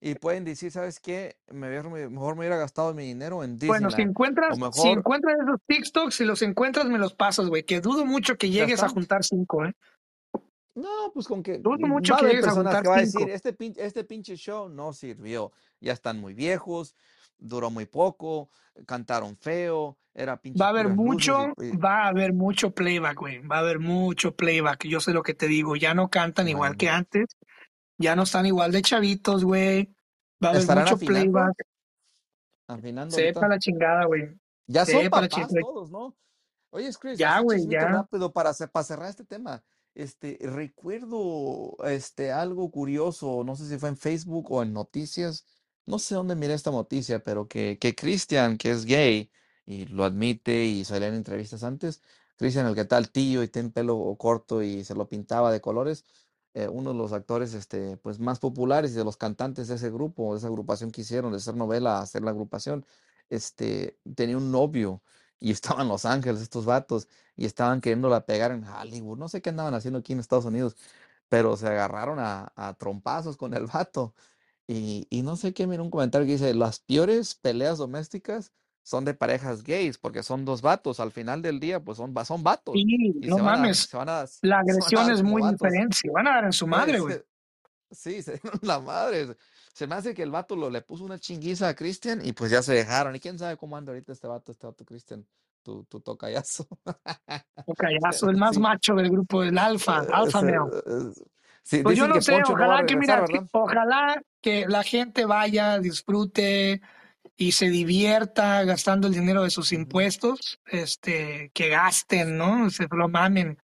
y pueden decir, ¿sabes qué? Me mejor me hubiera gastado mi dinero en bueno, si encuentras, si encuentras esos TikToks, si los encuentras, me los pasas, güey, que dudo mucho que llegues a juntar cinco, ¿eh? No, pues con que Dudo mucho va que llegues a personas juntar que va a decir, este pinche, este pinche show no sirvió, ya están muy viejos, duró muy poco, cantaron feo, era Va pinche a haber y, mucho, y- va a haber mucho playback, güey. Va a haber mucho playback. Yo sé lo que te digo. Ya no cantan igual que antes. Ya no están igual de chavitos, güey. Va a haber ¿estarán mucho afinando? playback. Afinando Sepa la chingada, güey. Ya son Sepa la papás todos, ¿no? Oye, Chris, Ya, güey, ya. rápido para, para cerrar este tema. Este, recuerdo este, algo curioso, no sé si fue en Facebook o en noticias, no sé dónde miré esta noticia, pero que, Christian, que es gay, y lo admite y salía en entrevistas antes, Christian, el que tal tío y tiene pelo corto y se lo pintaba de colores, eh, uno de los actores este, pues, más populares y de los cantantes de ese grupo, de esa agrupación que hicieron, de hacer novela hacer la agrupación, este, tenía un novio y estaba en Los Ángeles estos vatos y estaban queriéndola pegar en Hollywood. No sé qué andaban haciendo aquí en Estados Unidos, pero se agarraron a, a trompazos con el vato. Y, y no sé qué, mira un comentario que dice, las peores peleas domésticas son de parejas gays, porque son dos vatos. Al final del día, pues son, son vatos Y y no se van a, mames. se van a, La van agresión dar es muy vatos. diferente. Se van a dar en su madre, güey. Sí, se dieron la madre. Se me hace que el vato lo, le puso una chinguiza a Christian y pues ya se dejaron. Y quién sabe cómo anda ahorita este vato, este vato Christian, tu, tu tocayazo. Un callazo, el más sí, macho del grupo, el alfa, eh, alfa male. eh, sí, Pues yo no que sé, Poncho no ojalá que, mira, ¿verdad? ojalá que la gente vaya, disfrute y se divierta gastando el dinero de sus impuestos, este, que gasten, ¿no? Se lo mamen.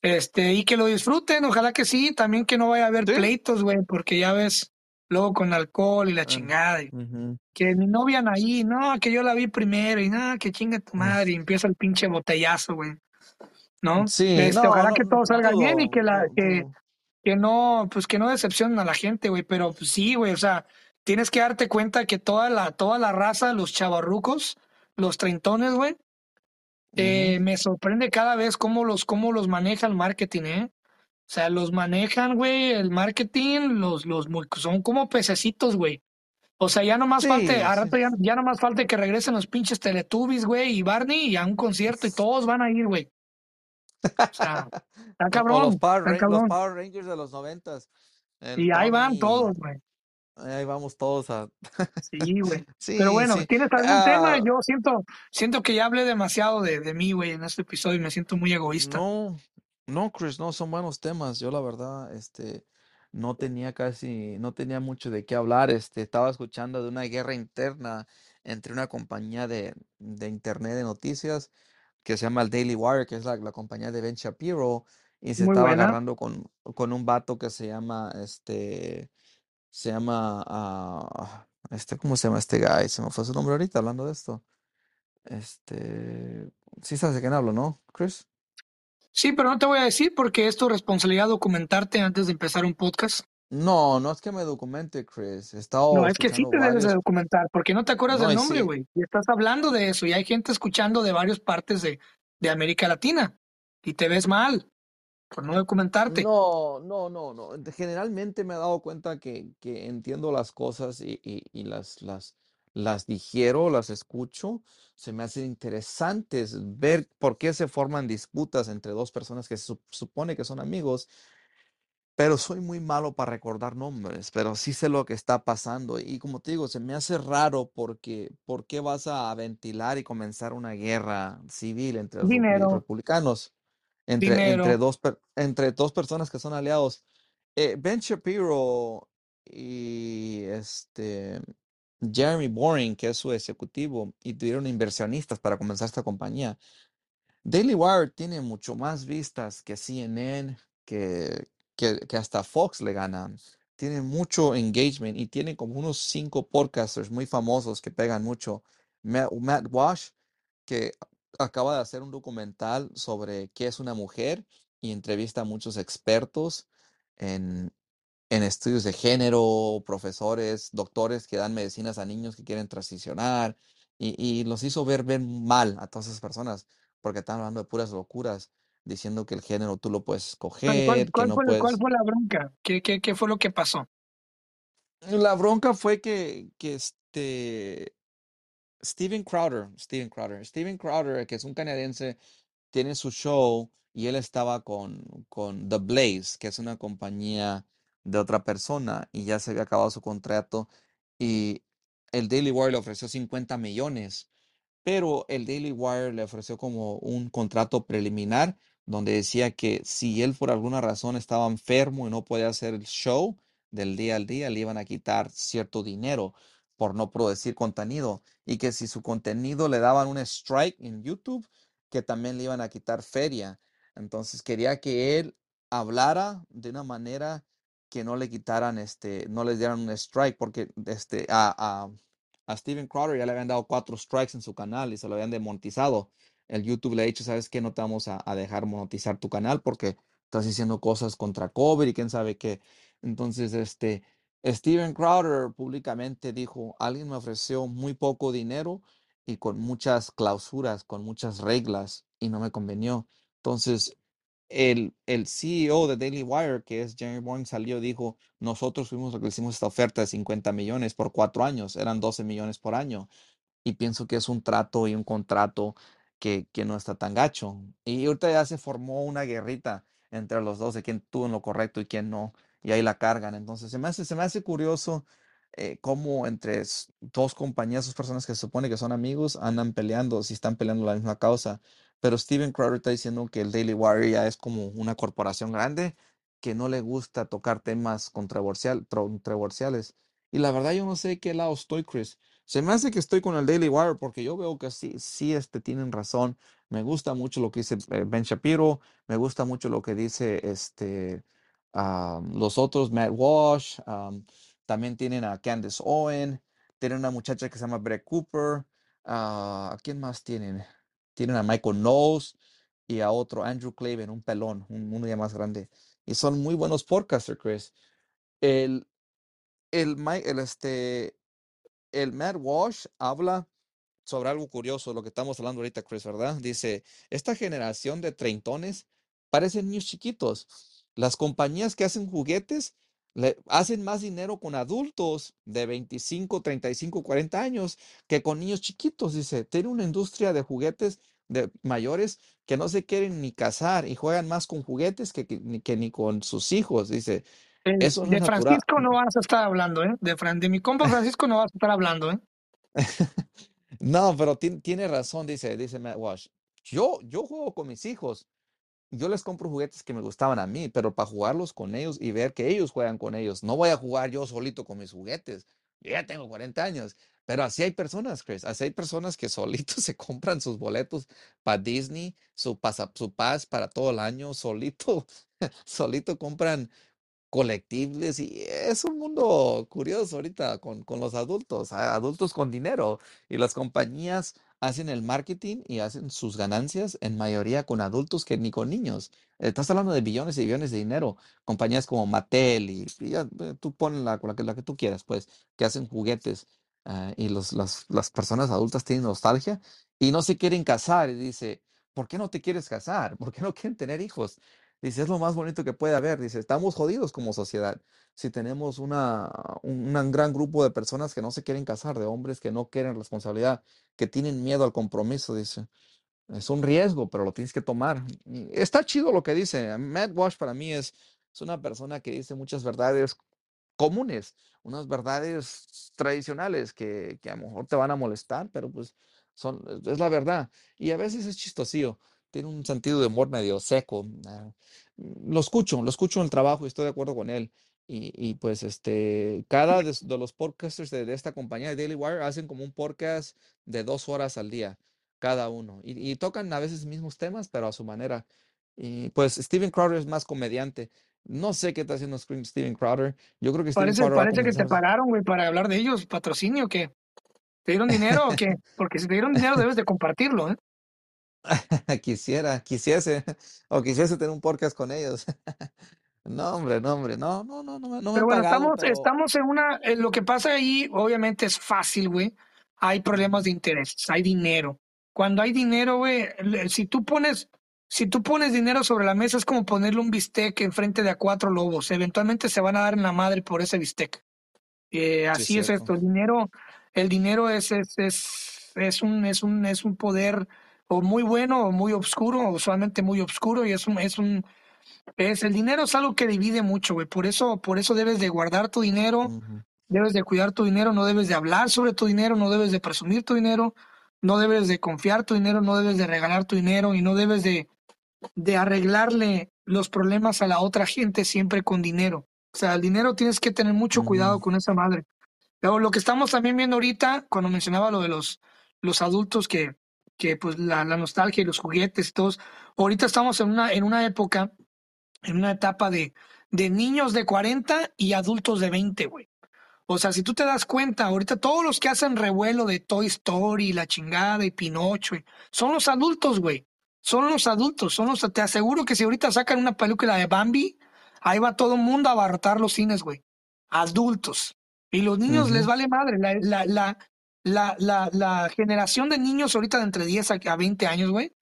Este, y que lo disfruten, ojalá que sí, también que no vaya a haber Sí. pleitos, güey, porque ya ves, luego con alcohol y la chingada, y ujú. que mi novia ahí, no, que yo la vi primero, y no, que chinga tu madre, y empieza el pinche botellazo, güey, ¿no? Sí, Este, no, ojalá no, que todo salga bien y que la, que, que no, pues que no decepcionen a la gente, güey, pero pues, sí, güey, o sea, tienes que darte cuenta que toda la, toda la raza, los chavarrucos, los treintones, güey, eh, me sorprende cada vez cómo los, cómo los maneja el marketing, ¿eh? O sea, los manejan, güey, el marketing, los, los, muy- son como pececitos, güey. O sea, ya no más Sí, a sí. rato ya, ya no más falte que regresen los pinches Teletubbies, güey, y Barney y a un concierto y todos van a ir, güey. O sea, está o los cabrón, Power, está Ran- los cabrón. Power Rangers de los noventas. Y ahí van todos, güey. ahí vamos todos a... Sí, güey. Pero bueno. ¿tienes algún tema? Ah, Yo siento, siento que ya hablé demasiado de, de mí, güey, en este episodio y me siento muy egoísta. no, no, Chris, no, son buenos temas. Yo la verdad, este, no tenía casi, no tenía mucho de qué hablar. Este, estaba escuchando de una guerra interna entre una compañía de, de internet de noticias que se llama el Daily Wire, que es la, la compañía de Ben Shapiro, y se Muy estaba buena. agarrando con, con un vato que se llama, este, se llama, ah, este, ¿cómo se llama este guy? Se me fue su nombre ahorita hablando de esto. Este, sí sabes de quién hablo, ¿no, Chris? Sí, pero no te voy a decir porque es tu responsabilidad documentarte antes de empezar un podcast. No, no es que me documente, Chris. He No, es que sí te debes de documentar porque no te acuerdas No, del nombre, sí. güey. Y estás hablando de eso y hay gente escuchando de varias partes de, de América Latina y te ves mal por no documentarte. No, no, no, no. Generalmente me he dado cuenta que, que entiendo las cosas y, y- y las, las, las digiero, las escucho. Se me hacen interesantes ver por qué se forman disputas entre dos personas que se sup- supone que son amigos, pero soy muy malo para recordar nombres, pero sí sé lo que está pasando. Y como te digo, se me hace raro porque ¿por qué vas a ventilar y comenzar una guerra civil entre los republicanos? entre, entre dos, entre dos personas que son aliados. Eh, Ben Shapiro y este Jeremy Boring, que es su ejecutivo, y tuvieron inversionistas para comenzar esta compañía. Daily Wire tiene mucho más vistas que CNN, que, que, hasta Fox le ganan. Tiene mucho engagement y tiene como unos cinco podcasters muy famosos que pegan mucho. Matt, Matt Walsh, que acaba de hacer un documental sobre qué es una mujer y entrevista a muchos expertos en, en estudios de género, profesores, doctores que dan medicinas a niños que quieren transicionar, y, y los hizo ver, ver mal a todas esas personas, porque están hablando de puras locuras, diciendo que el género tú lo puedes ¿Cuál, cuál, escoger, que no fue, la- cuál puedes... fue la bronca? ¿Qué, qué, qué fue lo que pasó? La bronca fue que, que este Steven Crowder, Steven Crowder, Steven Crowder, que es un canadiense, tiene su show y él estaba con, con The Blaze, que es una compañía de otra persona y ya se había acabado su contrato y el Daily Wire le ofreció 50 millones pero el Daily Wire le ofreció como un contrato preliminar donde decía que si él por alguna razón estaba enfermo y no podía hacer el show del día al día, le iban a quitar cierto dinero por no producir contenido y que si su contenido le daban un strike en YouTube, que también le iban a quitar feria. Entonces quería que él hablara de una manera que no le quitaran este, no les dieran un strike porque este a, a a Steven Crowder ya le habían dado cuatro strikes en su canal y se lo habían demonetizado. El YouTube le ha dicho, ¿sabes qué? No te vamos a, dejar monetizar tu canal porque estás diciendo cosas contra COVID y quién sabe qué. Entonces, este, Steven Crowder públicamente dijo, alguien me ofreció muy poco dinero y con muchas clausuras, con muchas reglas y no me convenió. Entonces, el, el CEO de Daily Wire, que es Jerry Bourne, salió y dijo, nosotros fuimos los que hicimos esta oferta de 50 millones por cuatro años, eran 12 millones por año y pienso que es un trato y un contrato que, que no está tan gacho. Y ahorita ya se formó una guerrita entre los dos de quién tuvo en lo correcto y quién no, y ahí la cargan. Entonces se me hace, se me hace curioso eh, cómo entre dos compañías, dos personas que se supone que son amigos, andan peleando, si están peleando la misma causa. Pero Steven Crowder está diciendo que el Daily Wire ya es como una corporación grande que no le gusta tocar temas controversial, controversiales. Y la verdad yo no sé qué lado estoy, Chris. Se me hace que estoy con el Daily Wire porque yo veo que sí, sí este, tienen razón. Me gusta mucho lo que dice eh, Ben Shapiro, me gusta mucho lo que dice este, ah, los otros, Matt Walsh, am, también tienen a Candace Owen, tienen una muchacha que se llama Brett Cooper, ah, ¿a quién más tienen? Tienen a Michael Knowles y a otro, Andrew Clavin, un pelón, un, uno ya más grande. Y son muy buenos podcasters, Chris. El, el, el, este, el Matt Walsh habla sobre algo curioso, lo que estamos hablando ahorita, Chris, ¿verdad? Dice, esta generación de treintones parecen niños chiquitos. Las compañías que hacen juguetes le hacen más dinero con adultos de 25, 35, 40 años que con niños chiquitos, dice. Tiene una industria de juguetes de mayores que no se quieren ni casar y juegan más con juguetes que, que ni, que ni con sus hijos, dice. Eso no es de natural. Francisco no vas a estar hablando, ¿eh? De, Fran, de mi compa Francisco no vas a estar hablando, ¿eh? No, pero tien- tiene razón, dice, dice Matt Walsh. Yo, yo juego con mis hijos. Yo les compro juguetes que me gustaban a mí, pero para jugarlos con ellos y ver que ellos juegan con ellos. No voy a jugar yo solito con mis juguetes. Ya tengo 40 años. Pero así hay personas, Chris. Así hay personas que solitos se compran sus boletos para Disney, su, pasa, su paz para todo el año, solito, solito compran colectibles y es un mundo curioso ahorita con, con los adultos, adultos con dinero y las compañías hacen el marketing y hacen sus ganancias en mayoría con adultos que ni con niños. Estás hablando de billones y billones de dinero, compañías como Mattel y, eh, tú pones la, la la que tú quieras, pues, que hacen juguetes ah, y los, las, las personas adultas tienen nostalgia y no se quieren casar y dice, ¿por qué no te quieres casar? ¿Por qué no quieren tener hijos? Dice, es lo más bonito que puede haber. Dice, estamos jodidos como sociedad. Si tenemos una, un un gran grupo de personas que no se quieren casar, de hombres que no quieren responsabilidad, que tienen miedo al compromiso, dice. Es un riesgo, pero lo tienes que tomar. Está chido lo que dice. Matt Walsh para mí es, es una persona que dice muchas verdades comunes, unas verdades tradicionales que, que a lo mejor te van a molestar, pero pues son, es la verdad. Y a veces es chistosío, tiene un sentido de humor medio seco. ah, Lo escucho, lo escucho en el trabajo y estoy de acuerdo con él. Y, y, pues este, cada de, de los podcasters de, de esta compañía de Daily Wire hacen como un podcast de dos horas al día, cada uno. Y, y tocan a veces mismos temas, pero a su manera. Y pues Steven Crowder es más comediante. No sé qué está haciendo Scream- Steven Crowder. Yo creo que Steven Parece, Crowder parece que te pagaron, güey, para hablar de ellos, patrocinio, ¿qué? ¿Te dieron dinero o qué? Porque si te dieron dinero debes de compartirlo, ¿eh? Quisiera, quisiese, o quisiese tener un podcast con ellos. No, hombre, no, hombre, no, no, no, no, me- no me Pero han bueno, pagado, estamos, pero estamos en una, eh, lo que pasa ahí, obviamente es fácil, güey. Hay problemas de intereses, hay dinero. Cuando hay dinero, güey, le- si tú pones, si tú pones dinero sobre la mesa es como ponerle un bistec enfrente de a cuatro lobos. Eventualmente se van a dar en la madre por ese bistec. Eh, sí es así es cierto. esto. El dinero, el dinero es, es, es, es un, es un, es un poder o muy bueno o muy oscuro, o usualmente muy oscuro, y es un, es un, es el dinero es algo que divide mucho, güey. Por eso, por eso debes de guardar tu dinero, debes de cuidar tu dinero, no debes de hablar sobre tu dinero, no debes de presumir tu dinero, no debes de confiar tu dinero, no debes de regalar tu dinero y no debes de, de arreglarle los problemas a la otra gente siempre con dinero. O sea, el dinero tienes que tener mucho cuidado con esa madre. Pero lo que estamos también viendo ahorita, cuando mencionaba lo de los, los adultos que, que pues la, la nostalgia y los juguetes y todos, ahorita estamos en una, en una época, en una etapa de, de niños de 40 y adultos de 20, güey. O sea, si tú te das cuenta, ahorita todos los que hacen revuelo de Toy Story, la chingada y Pinocho, son los adultos, güey. Son los adultos, son los, te aseguro que si ahorita sacan una película de Bambi, ahí va todo el mundo a abarrotar los cines, güey. Adultos. Y los niños les vale madre. La, la, la, la, la, la generación de niños ahorita de entre 10 a, a 20 años, güey.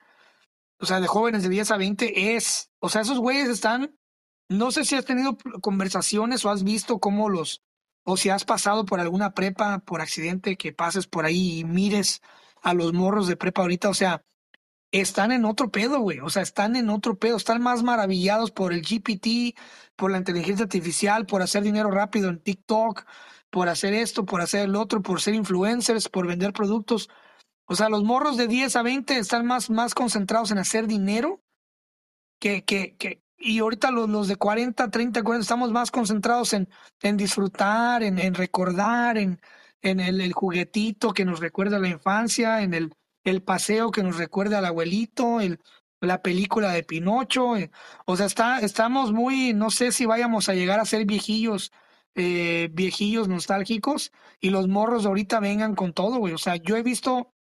O sea, de jóvenes de 10 a 20 es, o sea, esos güeyes están, no sé si has tenido conversaciones o has visto cómo los, o si has pasado por alguna prepa por accidente que pases por ahí y mires a los morros de prepa ahorita, o sea, están en otro pedo, güey. O sea, están en otro pedo. Están más maravillados por el GPT, por la inteligencia artificial, por hacer dinero rápido en TikTok, por hacer esto, por hacer el otro, por ser influencers, por vender productos. O sea, los morros de 10 a 20 están más, más concentrados en hacer dinero que, que, que y ahorita los, los de 40, 30, 40 estamos más concentrados en, en disfrutar, en, en recordar, en, en el, el juguetito que nos recuerda la infancia, en el, el paseo que nos recuerda al abuelito, el, la película de Pinocho. eh, O sea, está, estamos muy, no sé si vayamos a llegar a ser viejillos, eh, viejillos nostálgicos y los morros ahorita vengan con todo, güey. O sea, yo he visto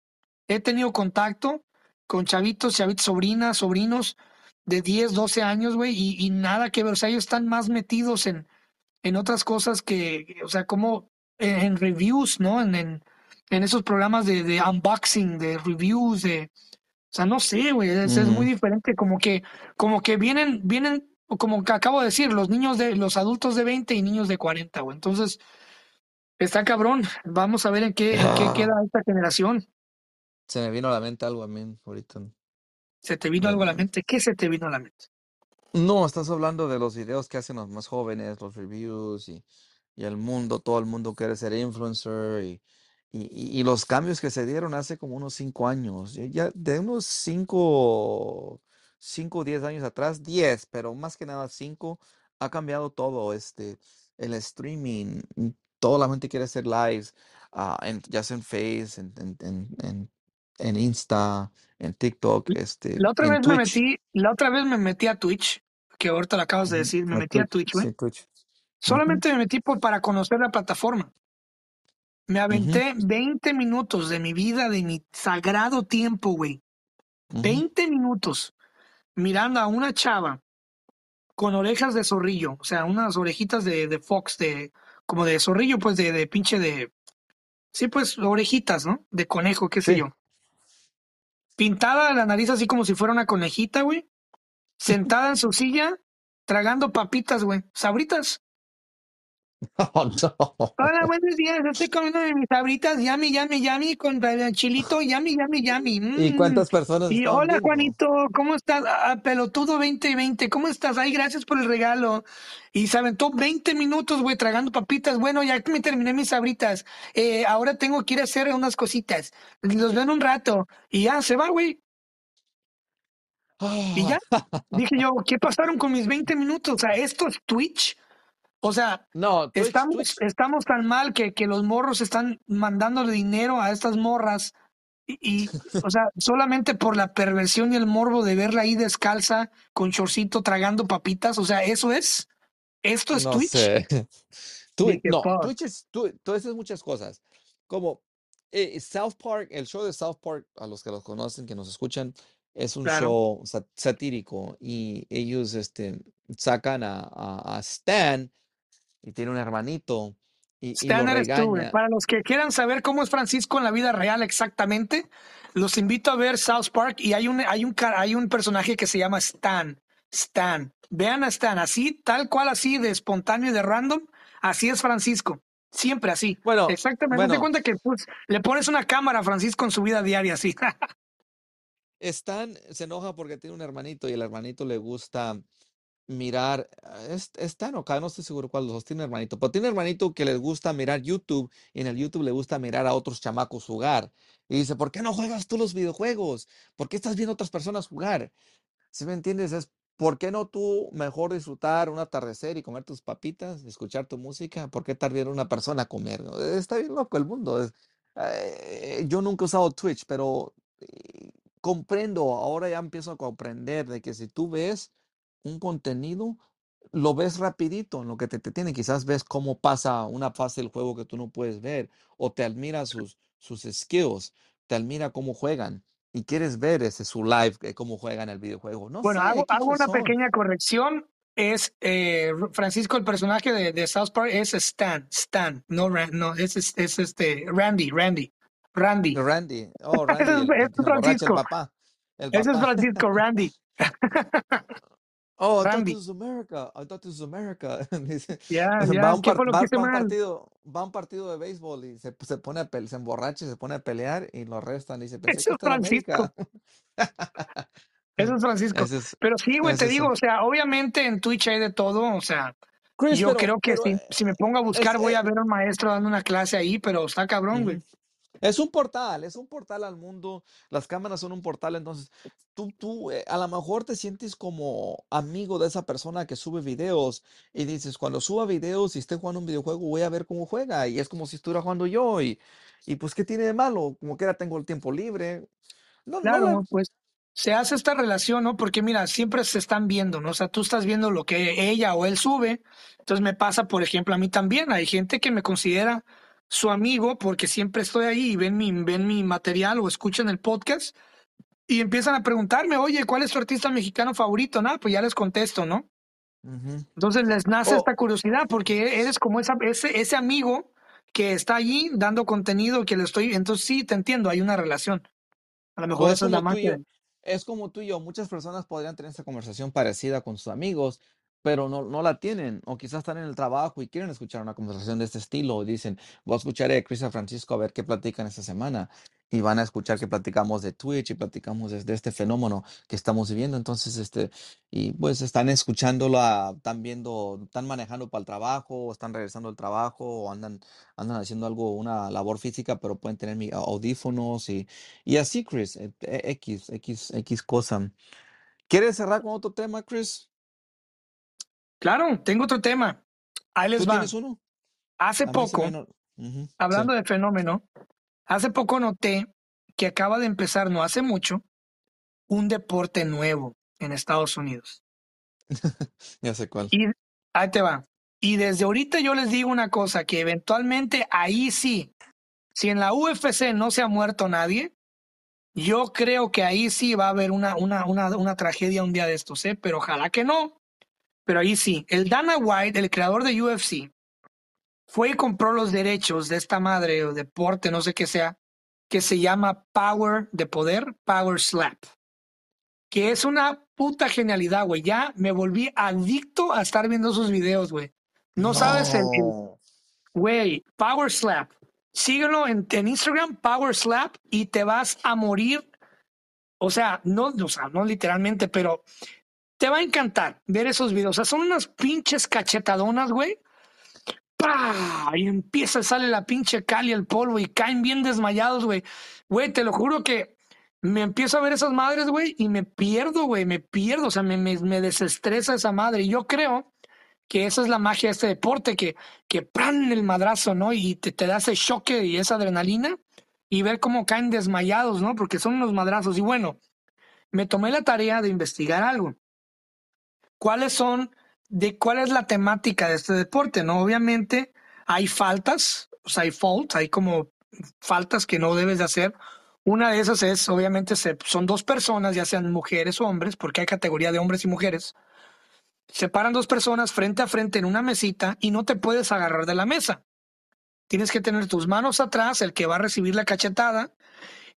he tenido contacto con chavitos, chavitos, sobrinas, sobrinos de 10, 12 años, güey, y, y nada que ver, o sea, ellos están más metidos en, en otras cosas que, o sea, como en, en reviews, ¿no? En, en, en esos programas de, de unboxing, de reviews, de, o sea, no sé, güey, es, es muy diferente, como que, como que vienen, vienen, como que acabo de decir, los niños de, los adultos de 20 y niños de 40, güey, entonces, está cabrón, vamos a ver en qué, en qué Ah, queda esta generación. se me vino a la mente algo a mí ahorita. ¿Se te vino algo a la mente? ¿Qué se te vino a la mente? No, estás hablando de los videos que hacen los más jóvenes, los reviews y, y el mundo, todo el mundo quiere ser influencer y, y, y- los cambios que se dieron hace como unos cinco años, ya ya de unos cinco, cinco o diez años atrás, diez, pero más que nada cinco, ha cambiado todo, este, el streaming, mm, toda la gente quiere hacer lives, ah, en, ya sea en Face, en, en, en, Insta, en TikTok, este, La otra vez me metí, la otra vez me metí a Twitch, que ahorita lo acabas de decir, me metí a Twitch, güey. sí, Twitch. Ujú, Solamente me metí por, para conocer la plataforma. Me aventé 20 minutos de mi vida, de mi sagrado tiempo, güey. ujú. 20 minutos mirando a una chava con orejas de zorrillo, o sea, unas orejitas de, de fox, de, como de zorrillo, pues de, de pinche de, sí, pues orejitas, ¿no? De conejo, qué sé Sí. yo. Pintada la nariz así como si fuera una conejita, güey. Sentada en su silla, tragando papitas, güey. Sabritas. Oh, no. Hola, buenos días. Estoy comiendo mis sabritas. Yami, yami, yami. Con chilito. Yami, yami, yami. ¿Y Mm. cuántas personas Y hola, viendo? Juanito. ¿Cómo estás? Ah, pelotudo 2020. ¿Cómo estás? Ay, gracias por el regalo. Y se aventó 20 minutos, güey, tragando papitas. Bueno, ya me terminé mis sabritas. Eh, ahora tengo que ir a hacer unas cositas. Los veo en un rato. Y ya, se va, güey. Y ya. Dije yo, ¿qué pasaron con mis 20 minutos? O sea, esto es Twitch. O sea, No, estamos, estamos tan mal que, que los morros están mandándole dinero a estas morras. Y, y, o sea, solamente por la perversión y el morbo de verla ahí descalza, con chorcito, tragando papitas. O sea, eso es. Esto es No Twitch. sé. Twitch, no. Twitch es, muchas cosas. Como eh, South Park, el show de South Park, a los que los conocen, que nos escuchan, es un Claro. show sa- satírico y ellos este, sacan a, a, a Stan y tiene un hermanito y, y Stan eres tú. Para los que quieran saber cómo es Francisco en la vida real exactamente, los invito a ver South Park y hay un, hay un, hay un personaje que se llama Stan. Stan. Vean a Stan, así, tal cual, así, de espontáneo y de random. Así es Francisco. Siempre así. Bueno, Exactamente. Bueno, cuenta que pues, le pones una cámara a Francisco en su vida diaria, así. Stan se enoja porque tiene un hermanito y el hermanito le gusta mirar, ah, es, Stan o Kyle, no estoy seguro cuál los tiene hermanito, pero tiene hermanito que le gusta mirar YouTube y en el YouTube le gusta mirar a otros chamacos jugar. Y dice, ¿por qué no juegas tú los videojuegos? ¿Por qué estás viendo otras personas jugar? ¿Sí me entiendes? Es, ¿por qué no tú mejor disfrutar un atardecer y comer tus papitas, escuchar tu música? ¿Por qué estar viendo una persona comer? ¿no? Está bien loco el mundo. eh, yo nunca he usado Twitch, pero eh, comprendo, ahora ya empiezo a comprender de que si tú ves un contenido, lo ves rapidito en lo que te, te tiene. Quizás ves cómo pasa una fase del juego que tú no puedes ver, o te admira sus, sus skills, te admira cómo juegan, y quieres ver ese su live, que cómo juegan el videojuego. No Bueno, sé, hago, hago una pequeña corrección. Es eh, Francisco, el personaje de, de South Park, es Stan. Stan, no, no es, es, es este Randy, Randy, Randy. Randy, oh, Ese Randy, es, el, ese el es el Francisco. papá, Ese es. Francisco, Randy. Oh, I thought Randy. this was America. I thought this was America. Va un, partido, va un partido de béisbol y se, se pone a se emborracha y se pone a pelear y lo arrestan y dice, Eso es Francisco. Eso es Francisco. Ese es, Pero sí, güey, te es, digo, o sea, obviamente en Twitch hay de todo. O sea, Chris, yo pero, creo que pero si, eh, si me pongo a es, buscar voy eh, a ver a un maestro dando una clase ahí, pero está cabrón, güey. Es un portal, es un portal al mundo. Las cámaras son un portal, entonces tú, tú eh, a lo mejor te sientes como amigo de esa persona que sube videos y dices, cuando suba videos y esté jugando un videojuego, voy a ver cómo juega y es como si estuviera jugando yo y, y pues, ¿qué tiene de malo? Como que ahora tengo el tiempo libre. No, no le... Claro, pues se hace esta relación, ¿no? Porque mira, siempre se están viendo, ¿no? O sea, tú estás viendo lo que ella o él sube. Entonces me pasa, por ejemplo, a mí también. Hay gente que me considera su amigo porque siempre estoy ahí y ven mi, ven mi material o escuchan el podcast y empiezan a preguntarme, oye, ¿cuál es tu artista mexicano favorito? Nada, pues ya les contesto, ¿no? Ujú. Entonces les nace Oh, esta curiosidad porque eres como esa, ese, ese amigo que está allí dando contenido que le estoy. Entonces sí, te entiendo, hay una relación. A lo mejor es esa es la magia. yo, es como tú y yo, muchas personas podrían tener esta conversación parecida con sus amigos, pero no, no la tienen, o quizás están en el trabajo y quieren escuchar una conversación de este estilo, y dicen, voy a escuchar a Chris y a Francisco a ver qué platican esta semana, y van a escuchar que platicamos de Twitch y platicamos de, de este fenómeno que estamos viviendo, entonces, este, y pues están escuchándolo, están viendo, están manejando para el trabajo, o están regresando al trabajo, o andan, andan haciendo algo, una labor física, pero pueden tener mi- audífonos y y así, Chris, eh, eh, X, X, X cosa. ¿Quieres cerrar con otro tema, Chris? Claro, tengo otro tema. Ahí les ¿Tú va. tienes uno? Hace A poco, no- hablando de fenómeno, hace poco noté que acaba de empezar, no hace mucho, un deporte nuevo en Estados Unidos. Ya sé cuál. Y ahí te va. Y desde ahorita yo les digo una cosa, que eventualmente ahí sí, si en la UFC no se ha muerto nadie, yo creo que ahí sí va a haber una, una, una, una tragedia un día de estos, ¿eh? Pero ojalá que no. Pero ahí sí. El Dana White, el creador de UFC, fue y compró los derechos de esta madre o deporte, no sé qué sea, que se llama Power de Poder, Power Slap. Que es una puta genialidad, güey. Ya me volví adicto a estar viendo sus videos, güey. No sabes el, güey, Power Slap. Síguelo en, en Instagram, Power Slap, y te vas a morir. O sea, no, o sea, no literalmente, pero te va a encantar ver esos videos. O sea, son unas pinches cachetadonas, güey. ¡Pah! Y empieza, sale la pinche cal y el polvo y caen bien desmayados, güey. Güey, te lo juro que me empiezo a ver esas madres, güey, y me pierdo, güey, me pierdo. O sea, me, desestresa esa madre. Y yo creo que esa es la magia de este deporte, que, que ¡pran! el madrazo, ¿no? Y te, te da ese choque y esa adrenalina y ver cómo caen desmayados, ¿no? Porque son unos madrazos. Y bueno, me tomé la tarea de investigar algo. ¿Cuáles son, de cuál es la temática de este deporte, no? Obviamente hay faltas, o sea, hay faults, hay como faltas que no debes de hacer, Una de esas es, obviamente, se- son dos personas, ya sean mujeres o hombres, porque hay categoría de hombres y mujeres. Se paran dos personas frente a frente en una mesita y no te puedes agarrar de la mesa. Tienes que tener tus manos atrás, el que va a recibir la cachetada,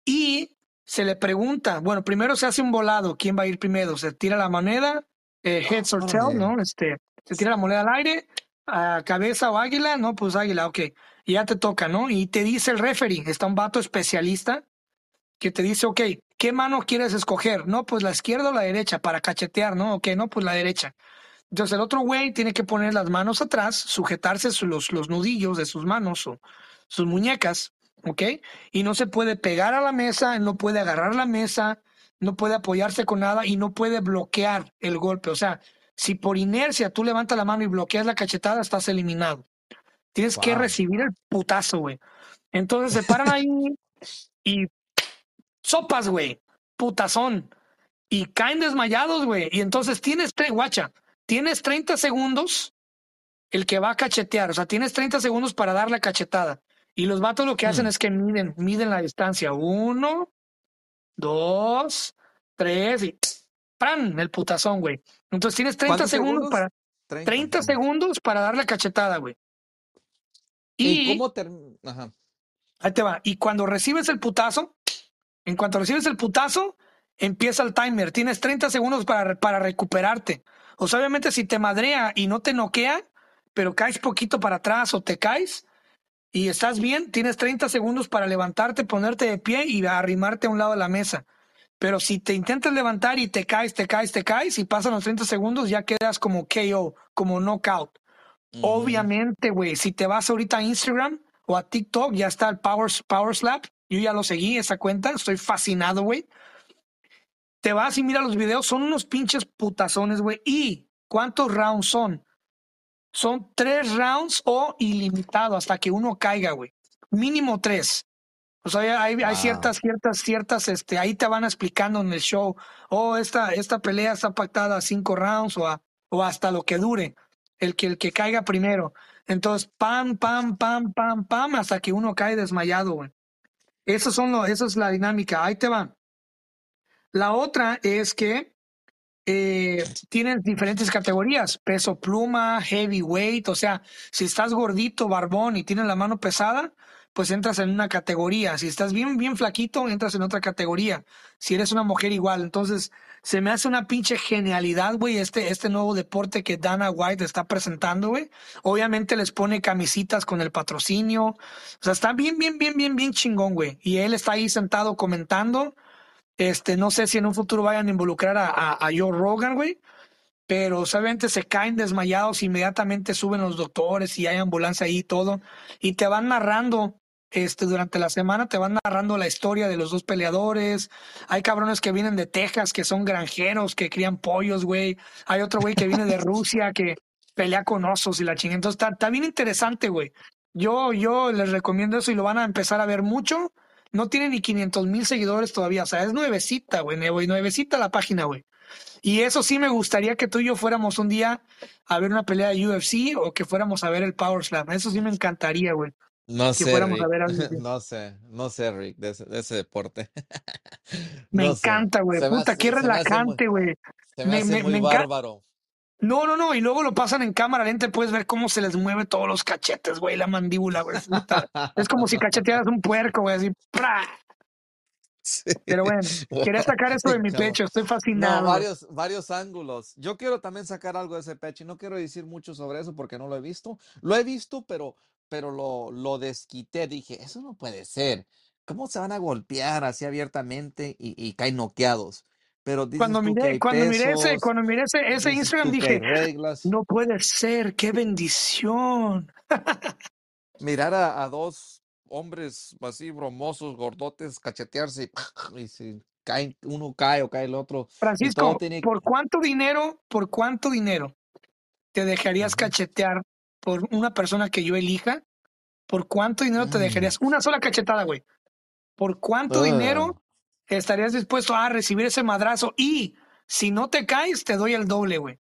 y se le pregunta, bueno, primero se hace un volado, ¿quién va a ir primero? Se tira la moneda, eh, heads or Órale. ¿no? Este, se tira la moneda al aire, a cabeza o águila, no, pues águila, ok. Y ya te toca, ¿no? Y te dice el referee, está un vato especialista que te dice, ok, ¿qué mano quieres escoger? No, pues la izquierda o la derecha para cachetear, ¿no? Ok, no, pues la derecha. Entonces el otro güey tiene que poner las manos atrás, sujetarse su- los, los nudillos de sus manos o sus muñecas, ¿ok? Y no se puede pegar a la mesa, no puede agarrar la mesa, no puede apoyarse con nada y no puede bloquear el golpe. O sea, si por inercia tú levantas la mano y bloqueas la cachetada, estás eliminado. Tienes que recibir el putazo, güey. Entonces se paran ahí y sopas, güey, putazón. Y caen desmayados, güey. Y entonces tienes, guacha, tienes 30 segundos el que va a cachetear. O sea, tienes 30 segundos para dar la cachetada. Y los vatos lo que hacen Hmm. es que miden, miden la distancia. Uno, dos, tres y ¡pran! El putazón, güey. Entonces tienes 30 ¿Cuántos segundos segundos? para 30. 30 Mm. segundos para dar la cachetada, güey. ¿Y Y cómo termina? Ajá. ahí te va. Y cuando recibes el putazo, en cuanto recibes el putazo, empieza el timer. Tienes 30 segundos para, para recuperarte. O sea, obviamente, si te madrea y no te noquea, pero caes poquito para atrás o te caes y estás bien, tienes 30 segundos para levantarte, ponerte de pie y arrimarte a un lado de la mesa. Pero si te intentas levantar y te caes, te caes, te caes y pasan los 30 segundos, ya quedas como KO, como knockout. Obviamente, güey, si te vas ahorita a Instagram o a TikTok, ya está el Power, Power Slap. Yo ya lo seguí, esa cuenta. Estoy fascinado, güey. Te vas y mira los videos, son unos pinches putazones, güey. ¿Y cuántos rounds son? Son tres rounds o ilimitado hasta que uno caiga, güey. Mínimo tres. O sea, hay, hay Wow. ciertas, ciertas, ciertas, este, ahí te van explicando en el show, oh, esta, esta pelea está pactada a cinco rounds o, a- o hasta lo que dure, el que, el que caiga primero. Entonces, pam, pam, pam, pam, pam, hasta que uno cae desmayado, güey. Eso son lo, eso es la dinámica. Ahí te va. La otra es que eh, tienen diferentes categorías, peso pluma, heavyweight, o sea, si estás gordito, barbón y tienes la mano pesada, pues entras en una categoría. Si estás bien, bien flaquito, entras en otra categoría. Si eres una mujer igual. Entonces, se me hace una pinche genialidad, güey, este, este nuevo deporte que Dana White está presentando, güey. Obviamente les pone camisitas con el patrocinio. O sea, está bien, bien, bien, bien, bien chingón, güey. Y él está ahí sentado comentando. Este, no sé si en un futuro vayan a involucrar a, a, a Joe Rogan, güey. Pero obviamente se caen desmayados, inmediatamente suben los doctores y hay ambulancia ahí y todo. Y te van narrando, este, durante la semana te van narrando la historia de los dos peleadores. Hay cabrones que vienen de Texas, que son granjeros, que crían pollos, güey. Hay otro güey que viene de Rusia, que pelea con osos y la chingada. Entonces está, está bien interesante, güey. Yo, yo les recomiendo eso y lo van a empezar a ver mucho. No tiene ni 500 mil seguidores todavía. O sea, es nuevecita, güey. nuevo- Nuevecita la página, güey. Y eso sí me gustaría que tú y yo fuéramos un día a ver una pelea de UFC o que fuéramos a ver el Power Slam. Eso sí me encantaría, güey. No Que sé, fuéramos a ver así. No sé, no sé, Rick, de ese, de ese deporte. Me No encanta, güey. Puta, hace- qué se me hace muy- relajante, güey. Se me Me- hace me- muy me enca- bárbaro. No, no, no. Y luego lo pasan en cámara lenta. Puedes ver cómo se les mueve todos los cachetes, güey. La mandíbula, güey. Es como si cachetearas un puerco, güey. Así. ¡pra! Sí. Pero bueno, quería sacar eso de mi pecho. Estoy fascinado. No, varios, varios ángulos. Yo quiero también sacar algo de ese pecho y no quiero decir mucho sobre eso porque no lo he visto. Lo he visto, pero, pero lo, lo desquité. Dije, eso no puede ser. ¿Cómo se van a golpear así abiertamente y, y caen noqueados? Pero Cuando miré, cuando miré ese, pesos, cuando miré ese, Instagram dije, no puede ser, qué bendición. Mirar a, a dos hombres así bromosos, gordotes, cachetearse y, y si caen, uno cae o cae el otro. Francisco, tiene... ¿por cuánto dinero, por cuánto dinero te dejarías cachetear por una persona que yo elija? ¿Por cuánto dinero te Mm. dejarías? Una sola cachetada, güey. ¿Por cuánto dinero Ah. Estarías dispuesto a recibir ese madrazo? Y si no te caes, te doy el doble, güey.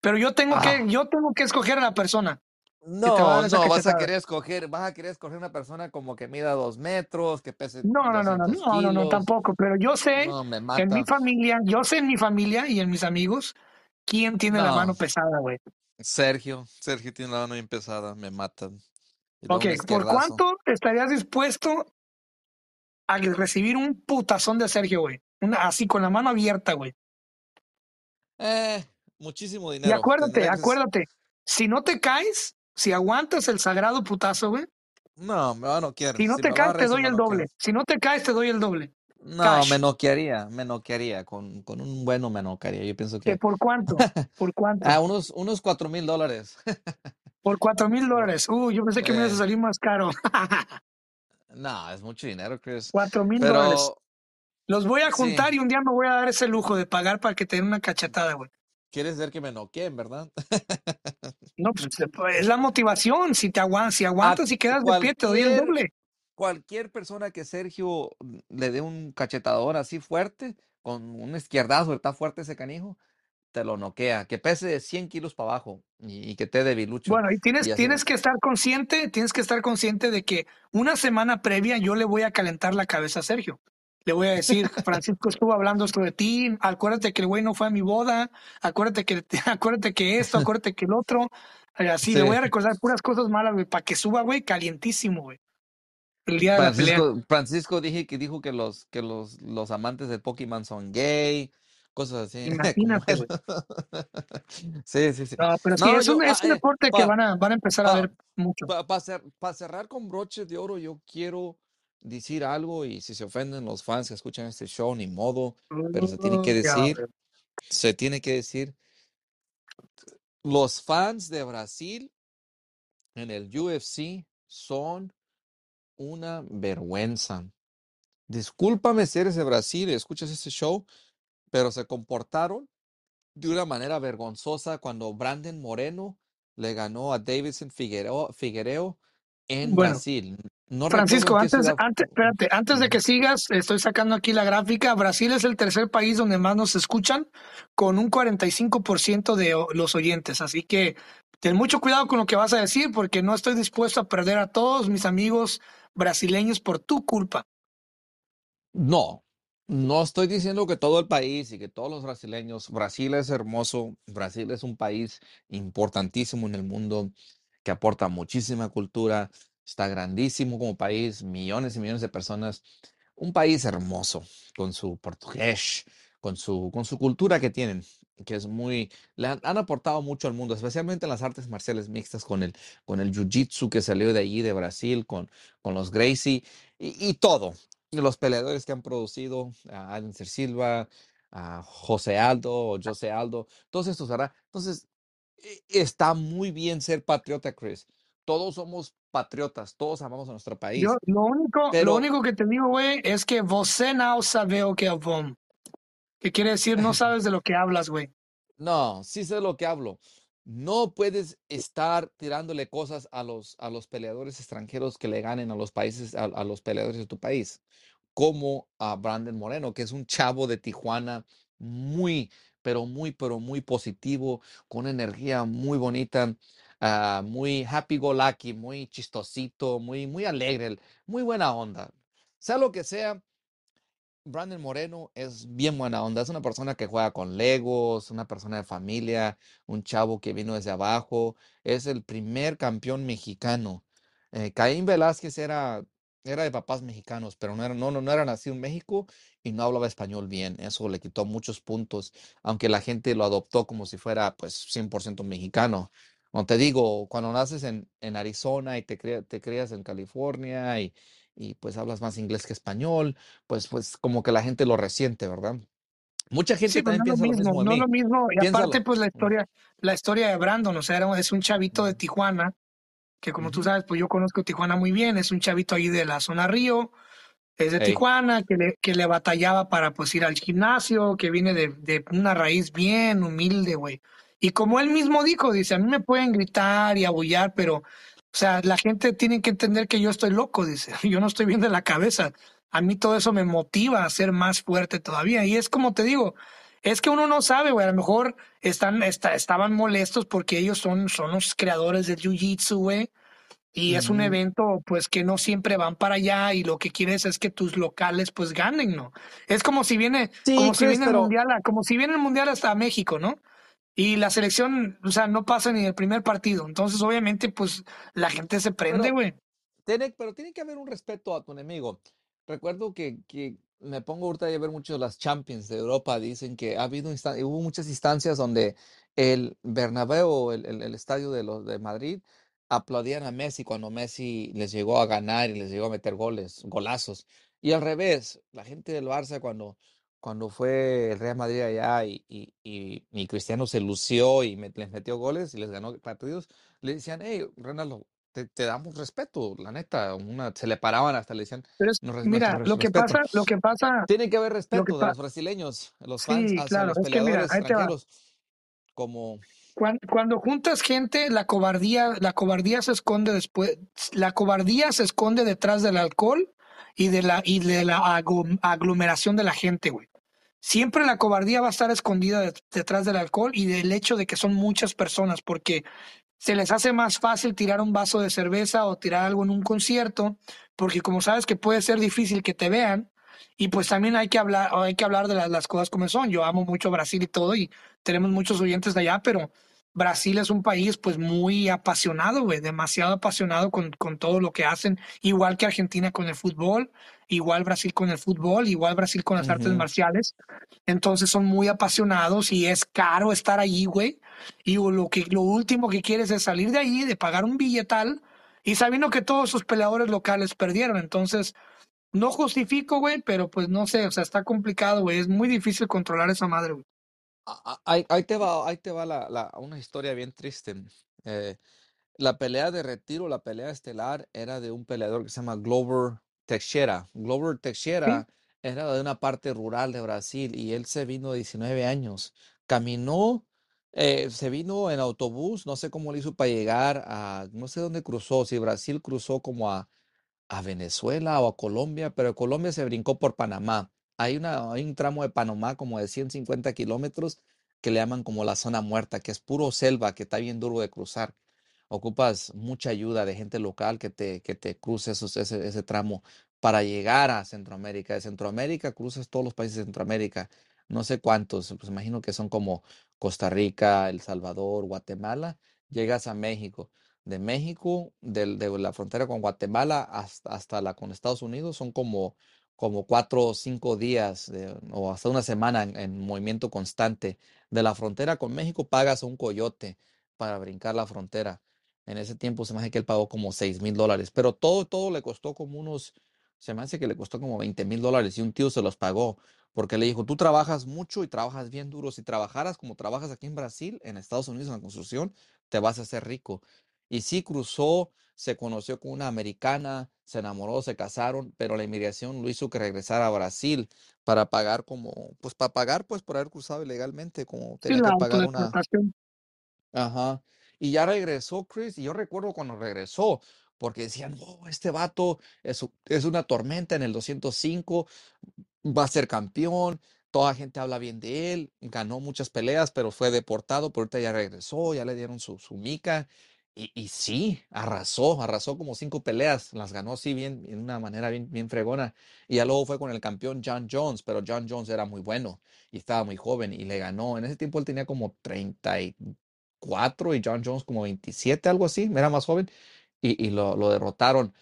Pero yo tengo que, yo tengo que escoger a la persona. que No, no, vas a querer escoger, vas a querer escoger una persona como que mida dos metros, que pese No, no, no, no, 200 no, no, no, tampoco, pero yo sé No, me en mi familia, yo sé en mi familia y en mis amigos quién tiene la No, mano pesada, güey. Sergio, Sergio tiene la mano bien pesada, me matan. Ok, ¿por cuánto estarías dispuesto a recibir un putazón de Sergio, güey? Una, así, con la mano abierta, güey. Eh, muchísimo Y dinero. acuérdate, que... s- acuérdate, si no te caes, si aguantas el sagrado putazo, güey, No, me va a noquear. si no Si te caes, te doy el doble. Si no te caes, te doy el doble. No, Cash. me noquearía, me noquearía. Con, con un bueno me noquearía. Yo pienso ¿Que. ¿Por cuánto? ¿Por cuánto? Ah, unos, unos cuatro mil dólares. Por cuatro mil dólares. Uy, yo pensé que me ibas a Eh, salir más caro. no, es mucho dinero, Chris. Cuatro mil dólares. Los voy a sí, juntar y un día me voy a dar ese lujo de pagar para que te den una cachetada, güey. quieres ver que me noqueen, ¿verdad? No, pues es la motivación. Si te aguantas, si A aguantas y quedas de pie, te doy el doble. cualquier persona que Sergio le dé un cachetador así fuerte, con un izquierdazo, está fuerte ese canijo, te lo noquea. Que pese 100 kilos para abajo y, y que te debilucho. Bueno, y tienes, Y tienes que estar consciente, tienes que estar consciente de que una semana previa yo le voy a calentar la cabeza a Sergio. Le voy a decir, Francisco estuvo hablando esto de ti, acuérdate que el güey no fue a mi boda, acuérdate que, acuérdate que esto, acuérdate que el otro. Así, le voy a recordar puras cosas malas, güey, para que suba, güey, calientísimo, güey. El día de la pelea. Francisco, Francisco dije que dijo que los que los, los amantes del Pokémon son gay, cosas así, Imagínate, güey. Sí, sí, sí. No, pero sí, No, es yo, un, es ah, un eh, deporte que pa, van a, van a empezar a pa, ver mucho. pa, pa cer- cerrar con broche de oro, yo quiero decir algo y si se ofenden los fans que escuchan este show, ni modo, pero se tiene que ya, decir, se tiene que decir, los fans de Brasil en el UFC son una vergüenza. Discúlpame si eres de Brasil y escuchas este show, pero se comportaron de una manera vergonzosa cuando Brandon Moreno le ganó a Davidson Figuereo, Figuereo en Bueno, Brasil. No Francisco, antes, ciudad. antes, espérate, antes de que sigas, estoy sacando aquí la gráfica. Brasil es el tercer país donde más nos escuchan, con un 45% de los oyentes. Así que ten mucho cuidado con lo que vas a decir, porque no estoy dispuesto a perder a todos mis amigos brasileños por tu culpa. No, no estoy diciendo que todo el país y que todos los brasileños, Brasil es hermoso, Brasil es un país importantísimo en el mundo que aporta muchísima cultura, está grandísimo como país, millones y millones de personas, un país hermoso con su portugués, con su, con su cultura que tienen, que es muy, le han, aportado mucho al mundo, especialmente en las artes marciales mixtas con el, con el jiu-jitsu que salió de allí, de Brasil, con, con los Gracie y, todo los peleadores que han producido, a Alencer Silva, a José Aldo, José Aldo, todos estos, ¿verdad? Entonces, e- está muy bien ser patriota, Chris. Todos somos patriotas, todos amamos a nuestro Yo, país, lo único, lo único que te digo, güey, es que você não sabe o que. Que quiere decir, no sabes de lo que hablas, güey. no, sí sé lo que hablo. No puedes estar tirándole cosas a los, a los peleadores extranjeros que le ganen a los países, a, a los peleadores de tu país, como a Brandon Moreno, que es un chavo de Tijuana muy, pero muy, pero muy positivo, con energía muy bonita, ah, muy happy go lucky, muy chistosito, muy, muy alegre, muy buena onda. Sea lo que sea, Brandon Moreno es bien buena onda, es una persona que juega con Legos, una persona de familia, un chavo que vino desde abajo, es el primer campeón mexicano. Eh, Caín Velázquez era, era de papás mexicanos, pero no era, no, no, no nacido en México y no hablaba español bien. Eso le quitó muchos puntos, aunque la gente lo adoptó como si fuera pues 100% mexicano. Como te digo, cuando naces en, en Arizona y te, te crías en California y, y pues hablas más inglés que español pues, pues como que la gente lo resiente, ¿verdad? Mucha Sí, gente pues también no lo piensa lo mismo, mismo de no lo mismo. Y aparte, pues la historia, la historia de Brandon, o sea, era- es un chavito de Tijuana, que como tú sabes, pues yo conozco Tijuana muy bien, es un chavito ahí de la zona Río, es de Tijuana, que le, que le batallaba para pues ir al gimnasio, que viene de, de una raíz bien humilde, güey. Y como él mismo dijo, dice, a mí me pueden gritar y abullar, pero, o sea, la gente tiene que entender que yo estoy loco, dice, yo no estoy bien de la cabeza. A mí todo eso me motiva a ser más fuerte todavía. Y es como te digo, Es que uno no sabe, güey. A lo mejor están, está, estaban molestos porque ellos son, son los creadores del Jiu-Jitsu, güey. Y es un evento, pues, que no siempre van para allá y lo que quieres es que tus locales, pues, ganen, ¿no? Es como si viene, Sí, como si viene el mundial, a- como si viene el mundial hasta México, ¿no? Y la selección, o sea, no pasa ni el primer partido. Entonces, obviamente, pues, la gente se prende, pero güey. Tiene, pero tiene que haber un respeto a tu enemigo. Recuerdo que, que me pongo ahorita a ver mucho las Champions de Europa. Dicen que ha habido hubo muchas instancias donde el Bernabéu, el, el- el estadio de los de Madrid, aplaudían a Messi cuando Messi les llegó a ganar y les llegó a meter goles, golazos. Y al revés, la gente del Barça cuando, cuando fue el Real Madrid allá y, y, y, y Cristiano se lució y me- les metió goles y les ganó partidos, le decían, hey, Ronaldo, te, te damos respeto, la neta, una, se le paraban hasta le decían Pero es, "No, res- nuestro mira, lo que respeto. pasa, lo que pasa, Tiene que haber lo que respeto de los brasileños, los fans sí, hacia claro, los es que mira, peleadores extranjeros, como, Cuando, cuando juntas gente, la cobardía, la cobardía se esconde después, la cobardía se esconde detrás del alcohol y de la, y de la aglomeración de la gente, güey. Siempre la cobardía va a estar escondida de- detrás del alcohol y del hecho de que son muchas personas, porque se les hace más fácil tirar un vaso de cerveza o tirar algo en un concierto, porque como sabes que puede ser difícil que te vean, y pues también hay que hablar, hay que hablar de la- las cosas como son. Yo amo mucho Brasil y todo, y tenemos muchos oyentes de allá, pero Brasil es un país pues muy apasionado, güey, demasiado apasionado con, con todo lo que hacen, igual que Argentina con el fútbol, igual Brasil con el fútbol, igual Brasil con las artes marciales. Entonces son muy apasionados y es caro estar allí, güey. Y lo que lo último que quieres es salir de ahí, de pagar un billetal y sabiendo que todos sus peleadores locales perdieron. Entonces, no justifico, güey, pero pues no sé, o sea, está complicado, güey. Es muy difícil controlar esa madre, güey. A- a- ahí, ahí te va, ahí te va la, la- una historia bien triste. Eh, la pelea de retiro, la pelea estelar, era de un peleador que se llama Glover Teixeira. Glover Sí, Teixeira era de una parte rural de Brasil y él se vino de 19 años. Caminó, eh, se vino en autobús, no sé cómo le hizo para llegar a, no sé dónde cruzó, si Brasil cruzó como a a Venezuela o a Colombia, pero Colombia se brincó por Panamá. Hay una, hay un tramo de Panamá como de 150 kilómetros que le llaman como la zona muerta, que es puro selva, que está bien duro de cruzar. Ocupas mucha ayuda de gente local que te, que te cruce ese, tramo para llegar a Centroamérica. De Centroamérica cruzas todos los países de Centroamérica. No sé cuántos, pues imagino que son como Costa Rica, El Salvador, Guatemala. Llegas a México de México, del- de, la frontera con Guatemala hasta, hasta la con Estados Unidos, son como, como cuatro o cinco días de- o hasta una semana en, en movimiento constante. De la frontera con México pagas a un coyote para brincar la frontera. En ese tiempo se me hace que él pagó como seis mil dólares, pero todo, todo le costó como unos, se me hace que le costó como veinte mil dólares y un tío se los pagó. Porque le dijo, tú trabajas mucho y trabajas bien duro. Si trabajaras como trabajas aquí en Brasil, en Estados Unidos, en la construcción, te vas a hacer rico. Y sí cruzó, se conoció con una americana, se enamoró, se casaron, pero la inmigración lo hizo que regresara a Brasil para pagar como, pues para pagar pues por haber cruzado ilegalmente, como tenía que pagar una, ajá. Y ya regresó Chris, y yo recuerdo cuando regresó, porque decían, oh, este vato es, es una tormenta en el 205, va a ser campeón, toda la gente habla bien de él, ganó muchas peleas, pero fue deportado, pero ahorita ya regresó, ya le dieron su, su mica. Y, sí, arrasó, arrasó como cinco peleas, las ganó así bien, en una manera bien, bien fregona. Y ya luego fue con el campeón John Jones, pero John Jones era muy bueno y estaba muy joven y le ganó. En ese tiempo él tenía como 34 y John Jones como 27, algo así, era más joven y, y lo, lo derrotaron,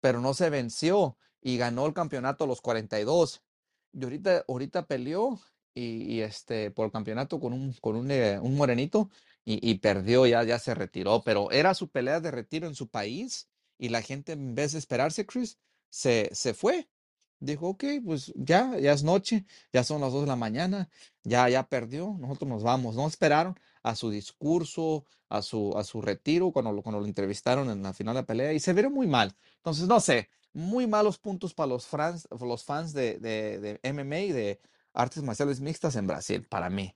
pero no se venció y ganó el campeonato a los 42. Y ahorita, ahorita peleó y, y, este, por el campeonato con un, con un, eh, un morenito y, perdió, ya, ya se retiró, pero era su pelea de retiro en su país y la gente en vez de esperarse, Chris, se, se fue. Dijo, ok, pues ya, ya es noche, ya son las 2 de la mañana, ya, ya perdió, nosotros nos vamos. No esperaron a su discurso, a su, a su retiro cuando lo, cuando lo entrevistaron en la final de la pelea y se vieron muy mal. Entonces, no sé, muy malos puntos para los fans, los fans de, de, de MMA y de artes marciales mixtas en Brasil, para mí.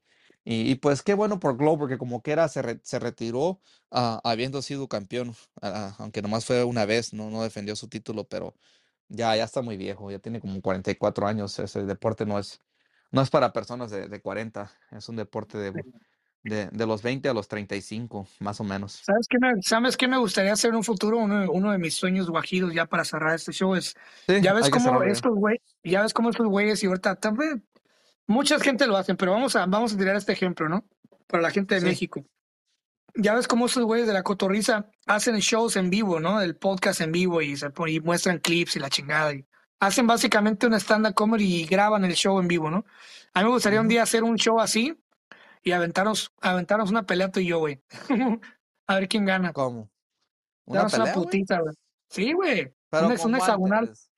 Y, y pues qué bueno por Glow, porque como que era, se, re- se retiró ah, habiendo sido campeón, ah, aunque nomás fue una vez, no, no defendió su título, pero ya, ya está muy viejo, ya tiene como 44 años, ese deporte no es, no es para personas de, de 40, es un deporte de, de, de los 20 a los 35, más o menos. ¿Sabes qué me, ¿sabes qué me gustaría hacer en un futuro? Uno, uno de mis sueños guajidos ya para cerrar este show es, Sí, ya ves cómo estos güeyes, ya ves cómo estos güeyes y ahorita también, mucha gente lo hacen, pero vamos a, vamos a tirar este ejemplo, ¿no? Para la gente de Sí. México. Ya ves cómo estos güeyes de la cotorriza hacen shows en vivo, ¿no? El podcast en vivo y, se y muestran clips y la chingada. Y hacen básicamente una stand-up comedy y graban el show en vivo, ¿no? A mí me gustaría un día hacer un show así y aventarnos, aventarnos una pelea tú y yo, güey. a ver quién gana. ¿Cómo? ¿Una pelea, güey? Sí, güey. Una hexagonal. guantes.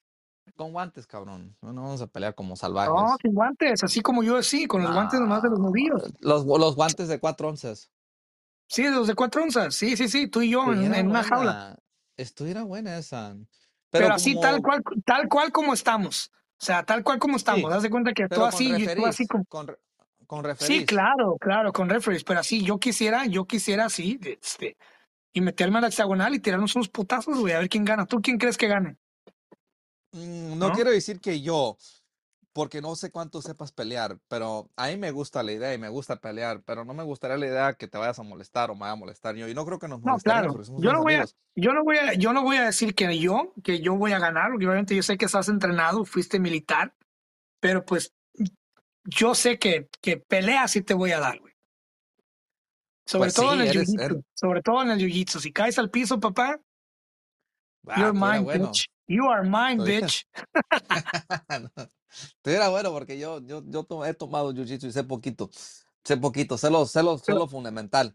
Con guantes, cabrón. No no vamos a pelear como salvajes. No, sin guantes, así como yo sí, con los guantes nomás de los nudillos. Los, los guantes de cuatro onzas. Sí, los de cuatro onzas. Sí, sí, sí, tú y yo en, en una jaula. Estuviera buena esa. Pero, Pero, así, como- tal cual, tal cual como estamos. O sea, tal cual como estamos. Sí, Haz de cuenta que tú pero con así y tú así como. con, con Sí, referees. claro, claro, con referees. Pero así, yo quisiera, yo quisiera así, este, y meterme a la hexagonal y tirarnos unos putazos, güey, a ver quién gana. ¿Tú quién crees que gane? Mm, No ¿No? quiero decir que yo, porque no sé cuánto sepas pelear, pero a mí me gusta la idea y me gusta pelear, pero no me gustaría la idea que te vayas a molestar o me vaya a molestar yo. Y no creo que nos No, molestaríamos claro. Yo no voy a, yo no voy a, yo no voy a decir que yo, que yo voy a ganar, porque obviamente yo sé que estás entrenado, fuiste militar, pero pues yo sé que, que pelea sí te voy a dar, güey. Sobre Pues todo sí, en el eres- eres- sobre todo en el jiu-jitsu. Si caes al piso, papá, Ah, you're estuviera mine, bueno. bitch. You are mine, bitch. Estuviera bueno porque yo, yo, yo he tomado jiu-jitsu y sé poquito, sé poquito, sé lo, sé lo, sé lo fundamental,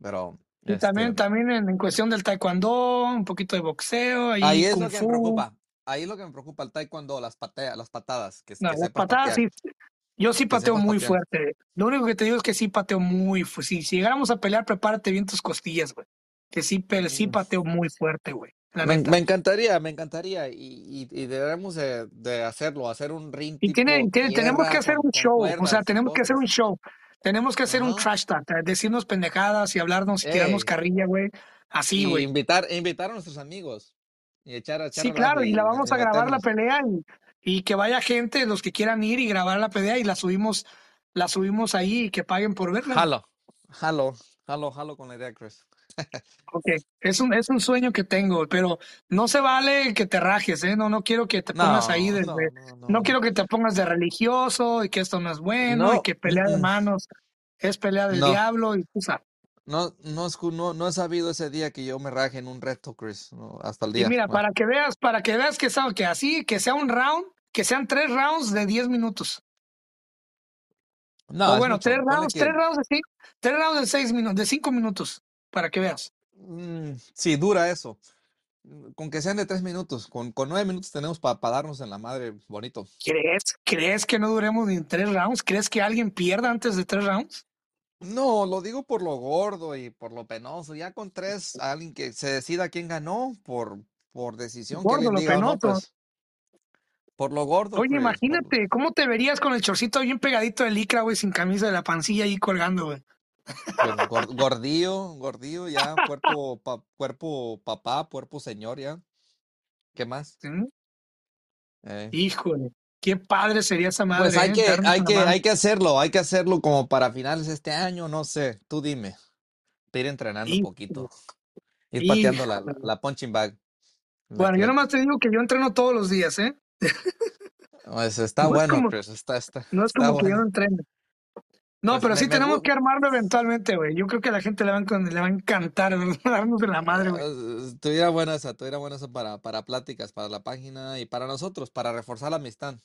pero Y este, también, también en, en cuestión del taekwondo, un poquito de boxeo, ahí ahí es kung lo que me fu. preocupa, ahí es lo que me preocupa el taekwondo, las patea, las patadas, que, No, que las patadas patear. sí. Yo sí Que pateo muy patear. fuerte. Lo único que te digo es que sí pateo muy fuerte. Si, si llegáramos a pelear, prepárate bien tus costillas, güey. Que sí, sí pateo muy fuerte, güey. Me, encantaría, me encantaría y, y, y debemos de, de hacerlo, hacer un ring Y tiene, tenemos que hacer un show. O sea, tenemos que hacer un show. Tenemos que hacer un trash talk. Decirnos pendejadas y hablarnos y tirarnos carrilla, güey. Así, güey. invitar, e invitar a nuestros amigos y echar, echar Sí, claro. Y y, la vamos a grabar la pelea y, y que vaya gente, los que quieran ir y grabar la pelea y la subimos, la subimos ahí y que paguen por verla. Jalo, jalo, jalo, jalo con la idea, Chris. Ok, es un, es un sueño que tengo, pero no se vale que te rajes, ¿eh? No, no quiero que te pongas ahí No, de, no, de- no, no no. quiero que te pongas de religioso y que esto no es bueno y que pelea de mm, mm. manos es pelea del diablo y sabes. no, no, no, no he sabido ese día que yo me raje en un reto, Chris, hasta el Y día. mira, No, para que veas, para que veas que, sea- que así, que sea un round, que sean tres rounds de 10 minutos. no, o bueno, mucho. tres rounds, tres rounds de cinco, tres rounds de seis minutos, de cinco minutos, para que veas. mm, sí, dura eso. Mm, Con que sean de tres minutos, con, con nueve minutos tenemos para darnos en la madre bonito. ¿Crees? ¿Crees que no duremos ni tres rounds? ¿Crees que alguien pierda antes de tres rounds? No, lo digo por lo gordo y por lo penoso. Ya con tres, alguien que se decida quién ganó por, por decisión, que Gordo, alguien lo diga, no, penoso. pues, por lo gordo, Oye, por, imagínate, ¿cómo te verías con el chorcito bien pegadito de licra, güey, sin camisa de la pancilla ahí colgando, güey? Pues gor- gordillo, gordillo, ya, cuerpo, pa- cuerpo papá, cuerpo señor, ya. ¿Qué más? ¿Sí? Eh, Híjole, qué padre sería esa madre, Pues hay ¿eh? que, hay que, hay que hacerlo, hay que hacerlo como para finales de este año, no sé, tú dime. Ir entrenando Híjole, poquito, ir pateando la, la punching bag. La- Bueno, yo nomás te digo que yo entreno todos los días, ¿eh? pues está No es bueno, como, Chris, está, está, no es está como que yo no bueno. No, Pues pero sí tenemos que armarlo eventualmente, güey. Yo creo que a la gente le va le va a encantar darnos de la madre, güey. eh, estuviera buena esa, estuviera buena esa para, para pláticas, para la página y para nosotros, para reforzar la amistad.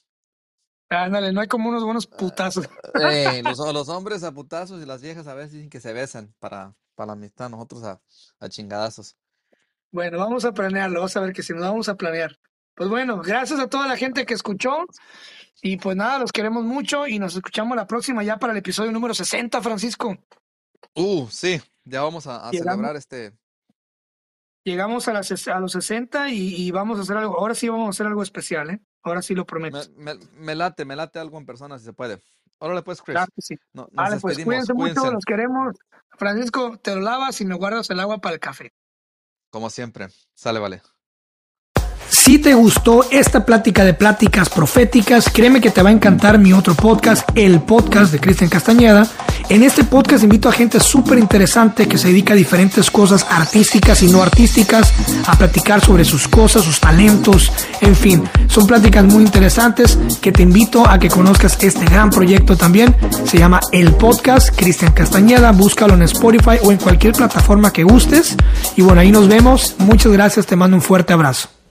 Ándale, no hay como unos buenos putazos. Eh, los, los hombres a putazos y las viejas a veces dicen que se besan para, para la amistad, nosotros a, a chingadazos. Bueno, vamos a planearlo, vamos a ver que si nos vamos a planear. Pues bueno, gracias a toda la gente que escuchó. Y pues nada, los queremos mucho y nos escuchamos la próxima ya para el episodio número 60, Francisco. Uh, sí, ya vamos a, a Llegamos, celebrar este. llegamos a, las, a los 60 y, y vamos a hacer algo. Ahora sí vamos a hacer algo especial, ¿eh? Ahora sí lo prometo. Me, me, me late, me late algo en persona si se puede. Órale pues, Chris. Claro que sí. No, nos Vale, pues cuídense mucho, los queremos. Francisco, te lo lavas y me guardas el agua para el café. como siempre. Sale, vale. Si te gustó esta plática de pláticas proféticas, créeme que te va a encantar mi otro podcast, el podcast de Cristian Castañeda. En este podcast invito a gente súper interesante que se dedica a diferentes cosas artísticas y no artísticas, a platicar sobre sus cosas, sus talentos, en fin. Son pláticas muy interesantes que te invito a que conozcas este gran proyecto también. Se llama El Podcast Cristian Castañeda. Búscalo en Spotify o en cualquier plataforma que gustes. Y bueno, ahí nos vemos. Muchas gracias. Te mando un fuerte abrazo.